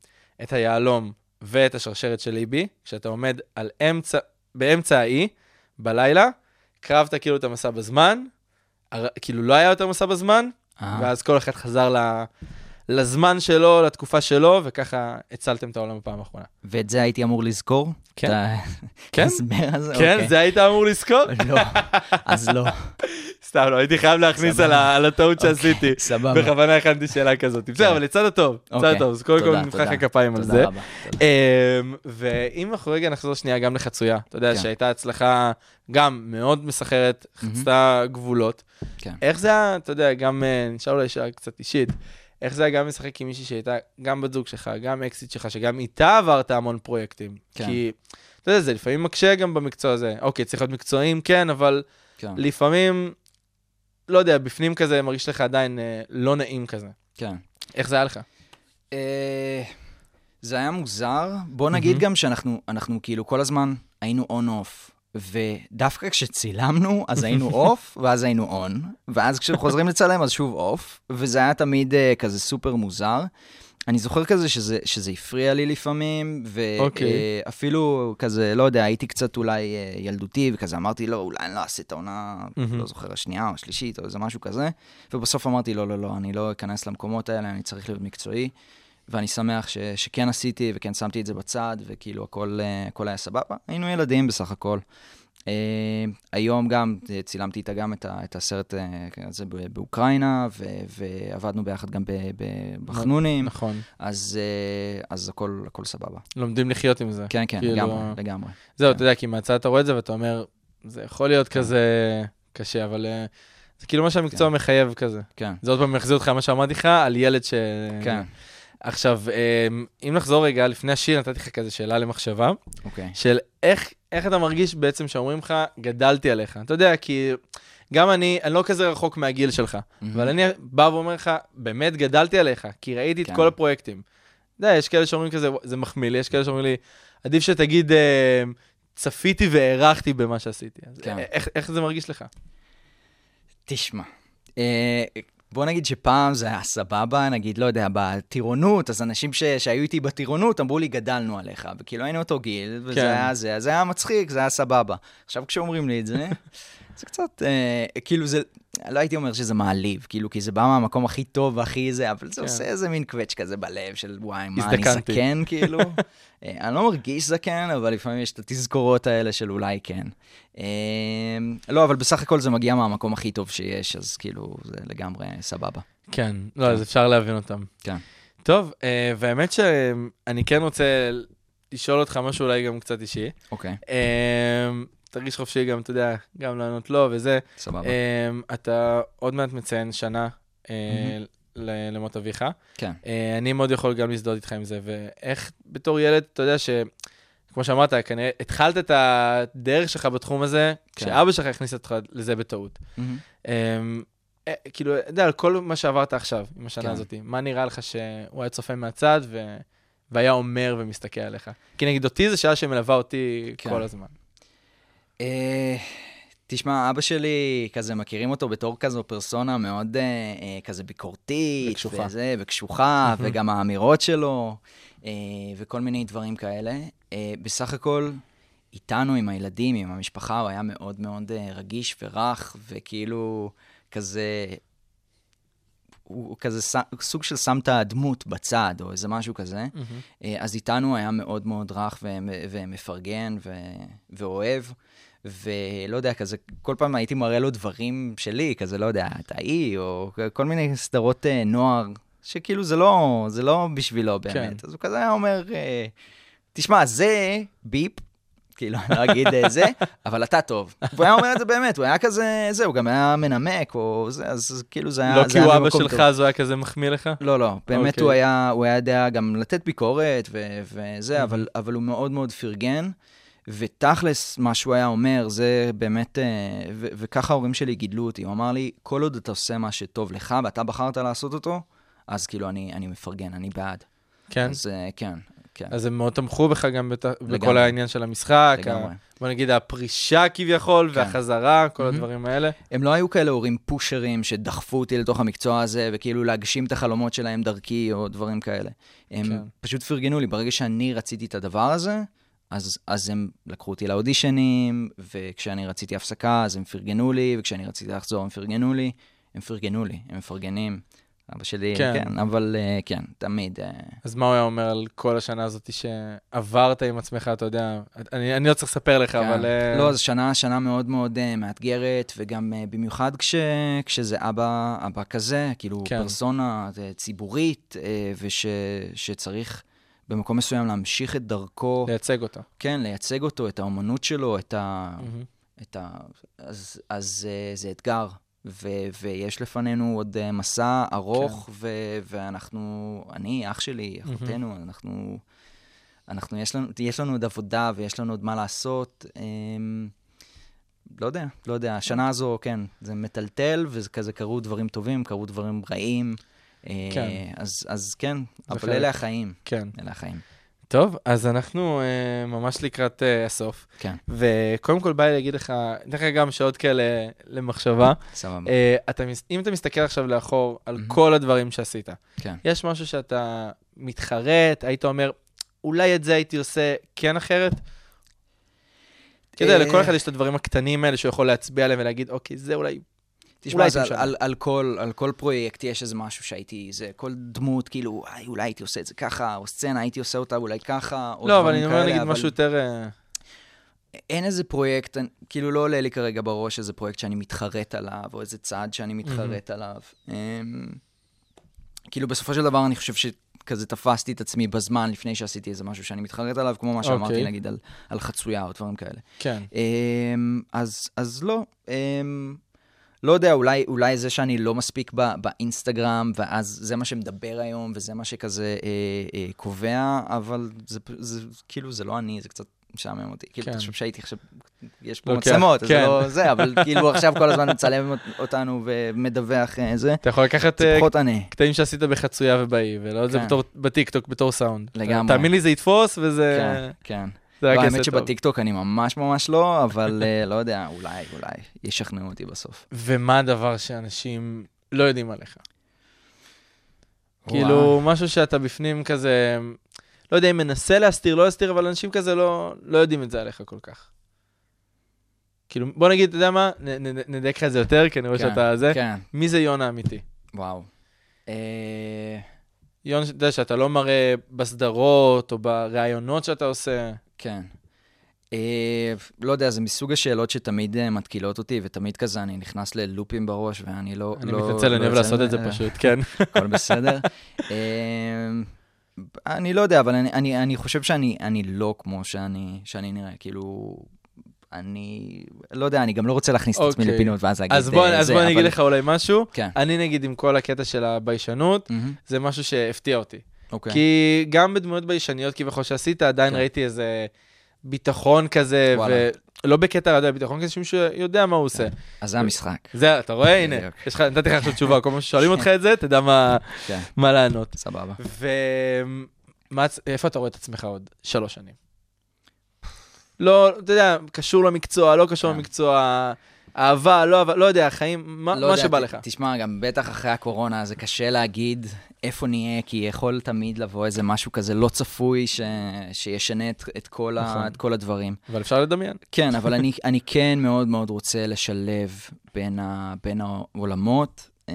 את היהלום ואת השרשרת של ליבי, כשאתה עומד על אמצע, באמצע האי, בלילה, קרבת כאילו את המסע בזמן, הר- כאילו לא היה יותר מסע בזמן, אה, ואז כל אחד חזר ל... לזמן שלו, לתקופה שלו, וככה הצלתם את העולם בפעם האחרונה. ואת זה הייתי אמור לזכור? כן. את כן? ההסבר הזה? כן, אוקיי. זה היית אמור לזכור? לא, אז לא. סתם, לא, הייתי חייב להכניס על הטעות שעשיתי. סבבה. בכוונה הכנתי שאלה כזאת. בסדר, אבל לצד הטוב, לצד אוקיי. הטוב, אז קודם כל נמחא. לך כפיים על זה. רבה. תודה. אמ, ואם אנחנו רגע נחזור שנייה גם לחצויה, אתה יודע כן. שהייתה הצלחה גם מאוד מסחרת, חצתה גבולות. כן. איך זה היה, אתה יודע, גם, אה, נשאר אולי שאלה קצת אישית, איך זה היה גם לשחק עם מישהי שהייתה גם בת זוג שלך, גם אקסיט שלך, שגם איתה עברת המון פרויקטים. כן. כי, אתה יודע, זה לפעמים מקשה גם במקצוע הזה. אוקיי, צריך להיות מקצועיים, כן, אבל כן, לפעמים, לא יודע, בפנים כזה מרגיש לך עדיין אה, לא נעים כזה. כן. איך זה היה לך? אה, זה היה מוזר. בוא נגיד גם שאנחנו אנחנו כאילו כל הזמן היינו on-off. ודווקא כשצילמנו, אז היינו off, ואז היינו on, ואז כשחוזרים לצלם, אז שוב off, וזה היה תמיד uh, כזה סופר מוזר. אני זוכר כזה שזה, שזה הפריע לי לפעמים, אוקיי. ואפילו כזה, לא יודע, הייתי קצת אולי אה, ילדותי, וכזה אמרתי, לא, אולי אני לא אעשה את העונה, מהמם. לא זוכר, השנייה או השלישית, או איזה משהו כזה, ובסוף אמרתי, לא, לא, לא, אני לא אכנס למקומות האלה, אני צריך להיות מקצועי. ואני שמח ש, שכן עשיתי וכן שמתי את זה בצד, וכאילו הכל, אה, הכל היה סבבה. היינו ילדים בסך הכל. Uh, היום גם אה, צילמתי איתה גם את, ה, את הסרט uh, הזה באוקראינה, ו, ועבדנו ביחד גם בחנונים, נכון. אז, אז הכל, הכל סבבה. לומדים לחיות עם זה. כן, כן, כאילו- לגמרי, לגמרי. זהו, כן. אתה יודע, כי מהצד אתה רואה את זה ואתה אומר, זה יכול להיות כזה קשה, אבל אה, זה כאילו מה שהמקצוע מחייב כזה. כן, זה עוד פעם מחזיר אותך למה שאמרתי לך, על ילד ש... כן. עכשיו, אה, אם נחזור רגע, לפני השיר נתתי לך כזה שאלה למחשבה, אוקיי. של איך, איך אתה מרגיש בעצם שאומרים לך, גדלתי עליך. אתה יודע, כי גם אני, אני לא כזה רחוק מהגיל שלך, אבל אני בא ואומר לך, באמת גדלתי עליך, כי ראיתי את כן. כל הפרויקטים. אתה יודע, יש כאלה שאומרים כזה, זה מחמיא לי, יש כאלה שאומרים לי, עדיף שתגיד, אה, צפיתי והערכתי במה שעשיתי. כן. איך, איך זה מרגיש לך? תשמע, אה, בוא נגיד שפעם זה היה סבבה, נגיד, לא יודע, בטירונות, אז אנשים ש, שהיו איתי בטירונות אמרו לי, גדלנו עליך, וכאילו היינו אותו גיל, וזה כן. היה זה, אז זה היה מצחיק, זה היה סבבה. עכשיו כשאומרים לי את זה, זה קצת, אה, כאילו זה, לא הייתי אומר שזה מעליב, כאילו, כי זה בא מהמקום הכי טוב והכי זה, אבל זה כן. עושה איזה מין קווץ' כזה בלב של וואי, מה, אני הזדקנתי." זקן, כאילו? אה, אני לא מרגיש זקן, אבל לפעמים יש את התזכורות האלה של אולי כן. אה, לא, אבל בסך הכל זה מגיע מהמקום הכי טוב שיש, אז כאילו, זה לגמרי סבבה. כן, לא, אז אפשר להבין אותם. כן. טוב, אה, והאמת שאני כן רוצה לשאול אותך משהו אולי גם קצת אישי. אוקיי, אה, תרגיש חופשי גם, אתה יודע, גם לענות לו וזה. סבבה. אה, אתה עוד מעט מציין שנה אה, ל- למות אביך. כן. אה, אני מאוד יכול גם להזדהות איתך עם זה, ואיך בתור ילד, אתה יודע ש... כמו שאמרת, כנראה התחלת את הדרך שלך בתחום הזה, כן. כשאבא שלך הכניס אותך לזה בטעות. אמ, אה, כאילו, אתה יודע, על כל מה שעברת עכשיו, עם השנה כן. הזאת, מה נראה לך שהוא היה צופה מהצד ו... והיה אומר ומסתכל עליך? כי נגיד אותי זו שאלה שמלווה אותי כן. כל הזמן. אה, תשמע, אבא שלי, כזה, מכירים אותו בתור כזו פרסונה מאוד אה, אה, כזה ביקורתית. וקשוחה. וזה, וקשוחה, וגם האמירות שלו, אה, וכל מיני דברים כאלה. אה, בסך הכל, איתנו, עם הילדים, עם המשפחה, הוא היה מאוד מאוד אה, רגיש ורך, וכאילו, כזה... הוא כזה ס- סוג של שם את הדמות בצד, או איזה משהו כזה. אה, אז איתנו היה מאוד מאוד רך ו- ומפרגן ו- ואוהב. ולא יודע, כזה, כל פעם הייתי מראה לו דברים שלי, כזה, לא יודע, את האי, או כל מיני סדרות אה, נוער, שכאילו זה לא, זה לא בשבילו באמת. כן. אז הוא כזה היה אומר, אה, תשמע, זה ביפ, כאילו, אני לא אגיד אה, זה, אבל אתה טוב. והוא היה אומר את זה באמת, הוא היה כזה, זה, הוא גם היה מנמק, או זה, אז כאילו זה היה, לא כי הוא אבא שלך. אז הוא היה כזה מחמיא לך? לא, לא, באמת אוקיי. הוא היה, הוא היה יודע גם לתת ביקורת ו- וזה, אבל, אבל הוא מאוד מאוד פרגן, ותכלס, מה שהוא היה אומר, זה באמת, אה, ו- וככה ההורים שלי גידלו אותי, הוא אמר לי, כל עוד אתה עושה מה שטוב לך, ואתה בחרת לעשות אותו, אז כאילו אני, אני מפרגן, אני בעד. כן. אז אה, כן, כן, אז הם מאוד תמכו בך גם בת... בכל. העניין של המשחק, לגמרי. ה... בוא נגיד הפרישה כביכול, כן. והחזרה, כל מהמם. הדברים האלה. הם לא היו כאלה הורים פושרים שדחפו אותי לתוך המקצוע הזה, וכאילו להגשים את החלומות שלהם דרכי, או דברים כאלה. הם כן. פשוט פרגנו לי, ברגע שאני רציתי את הדבר הזה, אז, אז הם לקחו אותי לאודישנים, וכשאני רציתי הפסקה, אז הם פרגנו לי, וכשאני רציתי לחזור, הם פרגנו לי. הם פרגנו לי, הם מפרגנים. אבא שלי, כן. כן, אבל אה, כן, תמיד. אה, אז מה הוא היה אומר על כל השנה הזאת שעברת עם עצמך, אתה יודע, אני, אני לא צריך לספר לך, כן. אבל... אה, לא, זו שנה, שנה מאוד מאוד uh, מאתגרת, וגם uh, במיוחד כש, כשזה אבא, אבא כזה, כאילו כן. פרסונה uh, ציבורית, uh, ושצריך במקום מסוים להמשיך את דרכו, לייצג אותו. כן, לייצג אותו, את האומנות שלו, את ה... מהמם. את ה... אז, אז uh, זה אתגר. ו, ויש לפנינו עוד uh, מסע ארוך, כן. ו, ואנחנו, אני, אח שלי, אחותנו, אנחנו, אנחנו, יש לנו, יש לנו עוד עבודה ויש לנו עוד מה לעשות. Um, לא יודע, לא יודע. השנה הזו, כן, זה מטלטל, וזה כזה קרו דברים טובים, קרו דברים רעים. אה, כן. אז, אז כן, אבל. אלה החיים. כן. אלה החיים. טוב, אז אנחנו uh, ממש לקראת uh, הסוף. כן, וקודם כל בא לי להגיד לך, ניתן לך גם שעות כאלה למחשבה. סבבה. Uh, אתה, אם אתה מסתכל עכשיו לאחור על מהמם. כל הדברים שעשית, כן. יש משהו שאתה מתחרט, היית אומר, אולי את זה הייתי עושה כן אחרת? אתה יודע, אה, לכל אחד יש את הדברים הקטנים האלה שהוא יכול להצביע עליהם ולהגיד, אוקיי, זה אולי... תשמע, הייתי על. על, על, כל, על כל פרויקט יש איזה משהו שהייתי, זה כל דמות, כאילו, "איי, אולי הייתי עושה את זה ככה, או סצנה, הייתי עושה אותה אולי ככה, או לא, אבל אני אומר נגיד אבל משהו יותר... אה, אין איזה פרויקט, כאילו לא עולה לי כרגע בראש איזה פרויקט שאני מתחרט עליו, או איזה צעד שאני מתחרט עליו. אמ, כאילו, בסופו של דבר אני חושב שכזה תפסתי את עצמי בזמן לפני שעשיתי איזה משהו שאני מתחרט עליו, כמו מה שאמרתי, אוקיי. נגיד, על, על חצויה או דברים כאלה. כן. אמ, אז, אז לא, אמ, לא יודע, אולי, אולי זה שאני לא מספיק ב, באינסטגרם, ואז זה מה שמדבר היום, וזה מה שכזה אה, אה, קובע, אבל זה, זה כאילו, זה לא אני, זה קצת משעמם אותי. כאילו, כן. אתה חושב שהייתי עכשיו, יש פה לוקח, מצלמות, אז כן. זה לא זה, אבל כאילו עכשיו כל הזמן מצלם אותנו ומדווח אה, זה, אתה יכול לקחת זה אה. קטעים שעשית בחצויה ובאי, ולא את זה כן. בטיקטוק בתור סאונד. לגמרי. תאמין לי, זה יתפוס, וזה... כן, כן. זה רק לא, יעשה האמת טוב. שבטיקטוק אני ממש ממש לא, אבל אה, לא יודע, אולי, אולי ישכנעו אותי בסוף. ומה הדבר שאנשים לא יודעים עליך? כאילו, משהו שאתה בפנים כזה, לא יודע אם מנסה להסתיר, לא להסתיר, אבל אנשים כזה לא, לא יודעים את זה עליך כל כך. כאילו, בוא נגיד, אתה יודע מה? נדייק לך את זה יותר, כי אני רואה כן, שאתה זה. כן, מי זה יונה האמיתי? וואו. אה, יונה, אתה יודע, שאתה לא מראה בסדרות או בראיונות שאתה עושה. כן. אה, לא יודע, זה מסוג השאלות שתמיד אה, מתקילות אותי, ותמיד כזה אני נכנס ללופים בראש, ואני לא... אני לא- מתנצל, לא אני אוהב לעשות את זה. פשוט, כן. הכל בסדר. אה, אני לא יודע, אבל אני, אני, אני חושב שאני אני לא כמו שאני, שאני נראה, כאילו... אני לא יודע, אני גם לא רוצה להכניס את עצמי אוקיי. לפינות ואז להגיד אז בוא אה, אז זה, בוא אני אגיד אבל- לך אולי משהו. כן. אני נגיד עם כל הקטע של הביישנות, מהמם, זה משהו שהפתיע אותי. אוקיי. כי גם בדמויות ביישניות כביכול שעשית, עדיין כן. ראיתי איזה ביטחון כזה, וואלה. ולא בקטע, יודע, ביטחון כזה שמישהו יודע מה הוא עושה. אז זה המשחק. זה, אתה רואה? הנה. יש לך, נתתי לך עכשיו תשובה, כל פעם ששואלים אותך את זה, תדע מה- כן, מה לענות. סבבה. ואיפה אתה רואה את עצמך עוד שלוש שנים? לא, אתה יודע, קשור למקצוע, לא קשור כן. למקצוע, אהבה, לא אהבה, לא יודע, חיים, מה לא מה יודע, שבא ת- לך. תשמע, גם בטח אחרי הקורונה זה קשה להגיד איפה נהיה, כי יכול תמיד לבוא איזה משהו כזה לא צפוי ש... שישנה את, את, כל נכון. ה... את כל הדברים. אבל אפשר לדמיין. כן, אבל אני, אני כן מאוד מאוד רוצה לשלב בין, ה... בין העולמות, אה,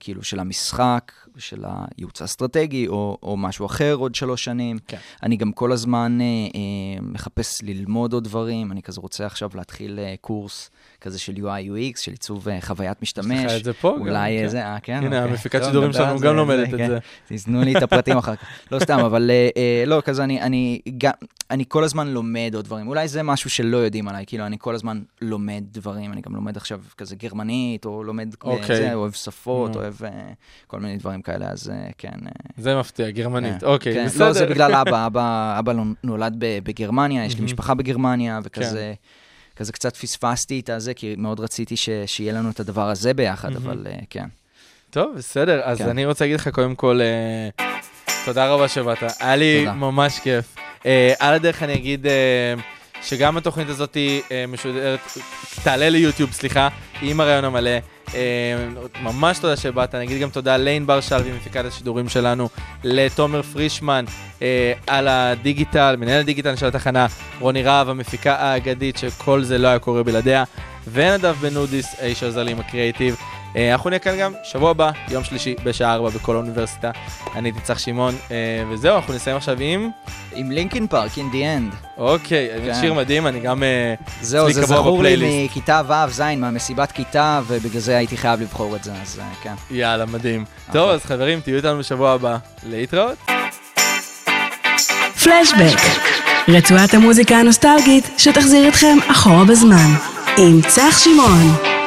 כאילו של המשחק, של הייעוץ האסטרטגי, או, או משהו אחר עוד שלוש שנים. כן. אני גם כל הזמן אה, אה, מחפש ללמוד עוד דברים, אני כזה רוצה עכשיו להתחיל אה, קורס כזה של UI UX, של עיצוב אה, חוויית משתמש. יש לך את זה פה? גם, אולי כן. זה, אה, כן. הנה, אוקיי. המפיקת שידורים שלנו גם לומדת את כן. זה. תזנו לי את הפרטים אחר כך. לא סתם, אבל אה, אה, לא, כזה אני, אני, גם, אני כל הזמן לומד עוד דברים. אולי זה משהו שלא יודעים עליי, כאילו, אני כל הזמן לומד דברים, אני גם לומד עכשיו כזה גרמנית, או לומד, אה, אוקיי. זה, אוהב שפות, נו. אוהב אה, כל מיני דברים כאלה, אז אה, כן. אה, זה מפתיע, גרמנית. כן, אוקיי, כן. בסדר. לא, זה בגלל אבא, אבא, אבא נולד בגרמניה, יש לי. משפחה בגרמניה, וכזה... כן. כזה קצת פספסתי את הזה, כי מאוד רציתי ש, שיהיה לנו את הדבר הזה ביחד. אבל אה, כן. טוב, בסדר. אז כן. אני רוצה להגיד לך קודם כל, תודה רבה שבאת. היה לי תודה. ממש כיף. על הדרך אני אגיד שגם התוכנית הזאת אה, משודרת, תעלה ליוטיוב, סליחה, עם הרעיון המלא. אה, ממש תודה שבאת, אני אגיד גם תודה לענבר שלוי, מפיקת השידורים שלנו, לתומר פרישמן אה, על הדיגיטל, מנהל הדיגיטל של התחנה, רוני רהב, המפיקה האגדית, שכל זה לא היה קורה בלעדיה, ונדב בן אודיס, האיש שעזר לי עם הקריאיטיב. אה, אנחנו נהיה כאן גם שבוע הבא, יום שלישי, בשעה 4 בכל האוניברסיטה. אני הייתי צח שמעון, אה, וזהו, אנחנו נסיים עכשיו עם... עם לינקין פארק, in the end. אוקיי, כן. שיר מדהים, אני גם... אה, זהו, זה זכור לי. מכיתה ו', ז', מהמסיבת כיתה, ובגלל זה הייתי חייב לבחור את זה, אז כן. יאללה, מדהים. טוב, אז חברים, תהיו איתנו בשבוע הבא. להתראות. פלשבק, רצועת המוזיקה הנוסטלגית שתחזיר אתכם אחורה בזמן, עם צח שמעון.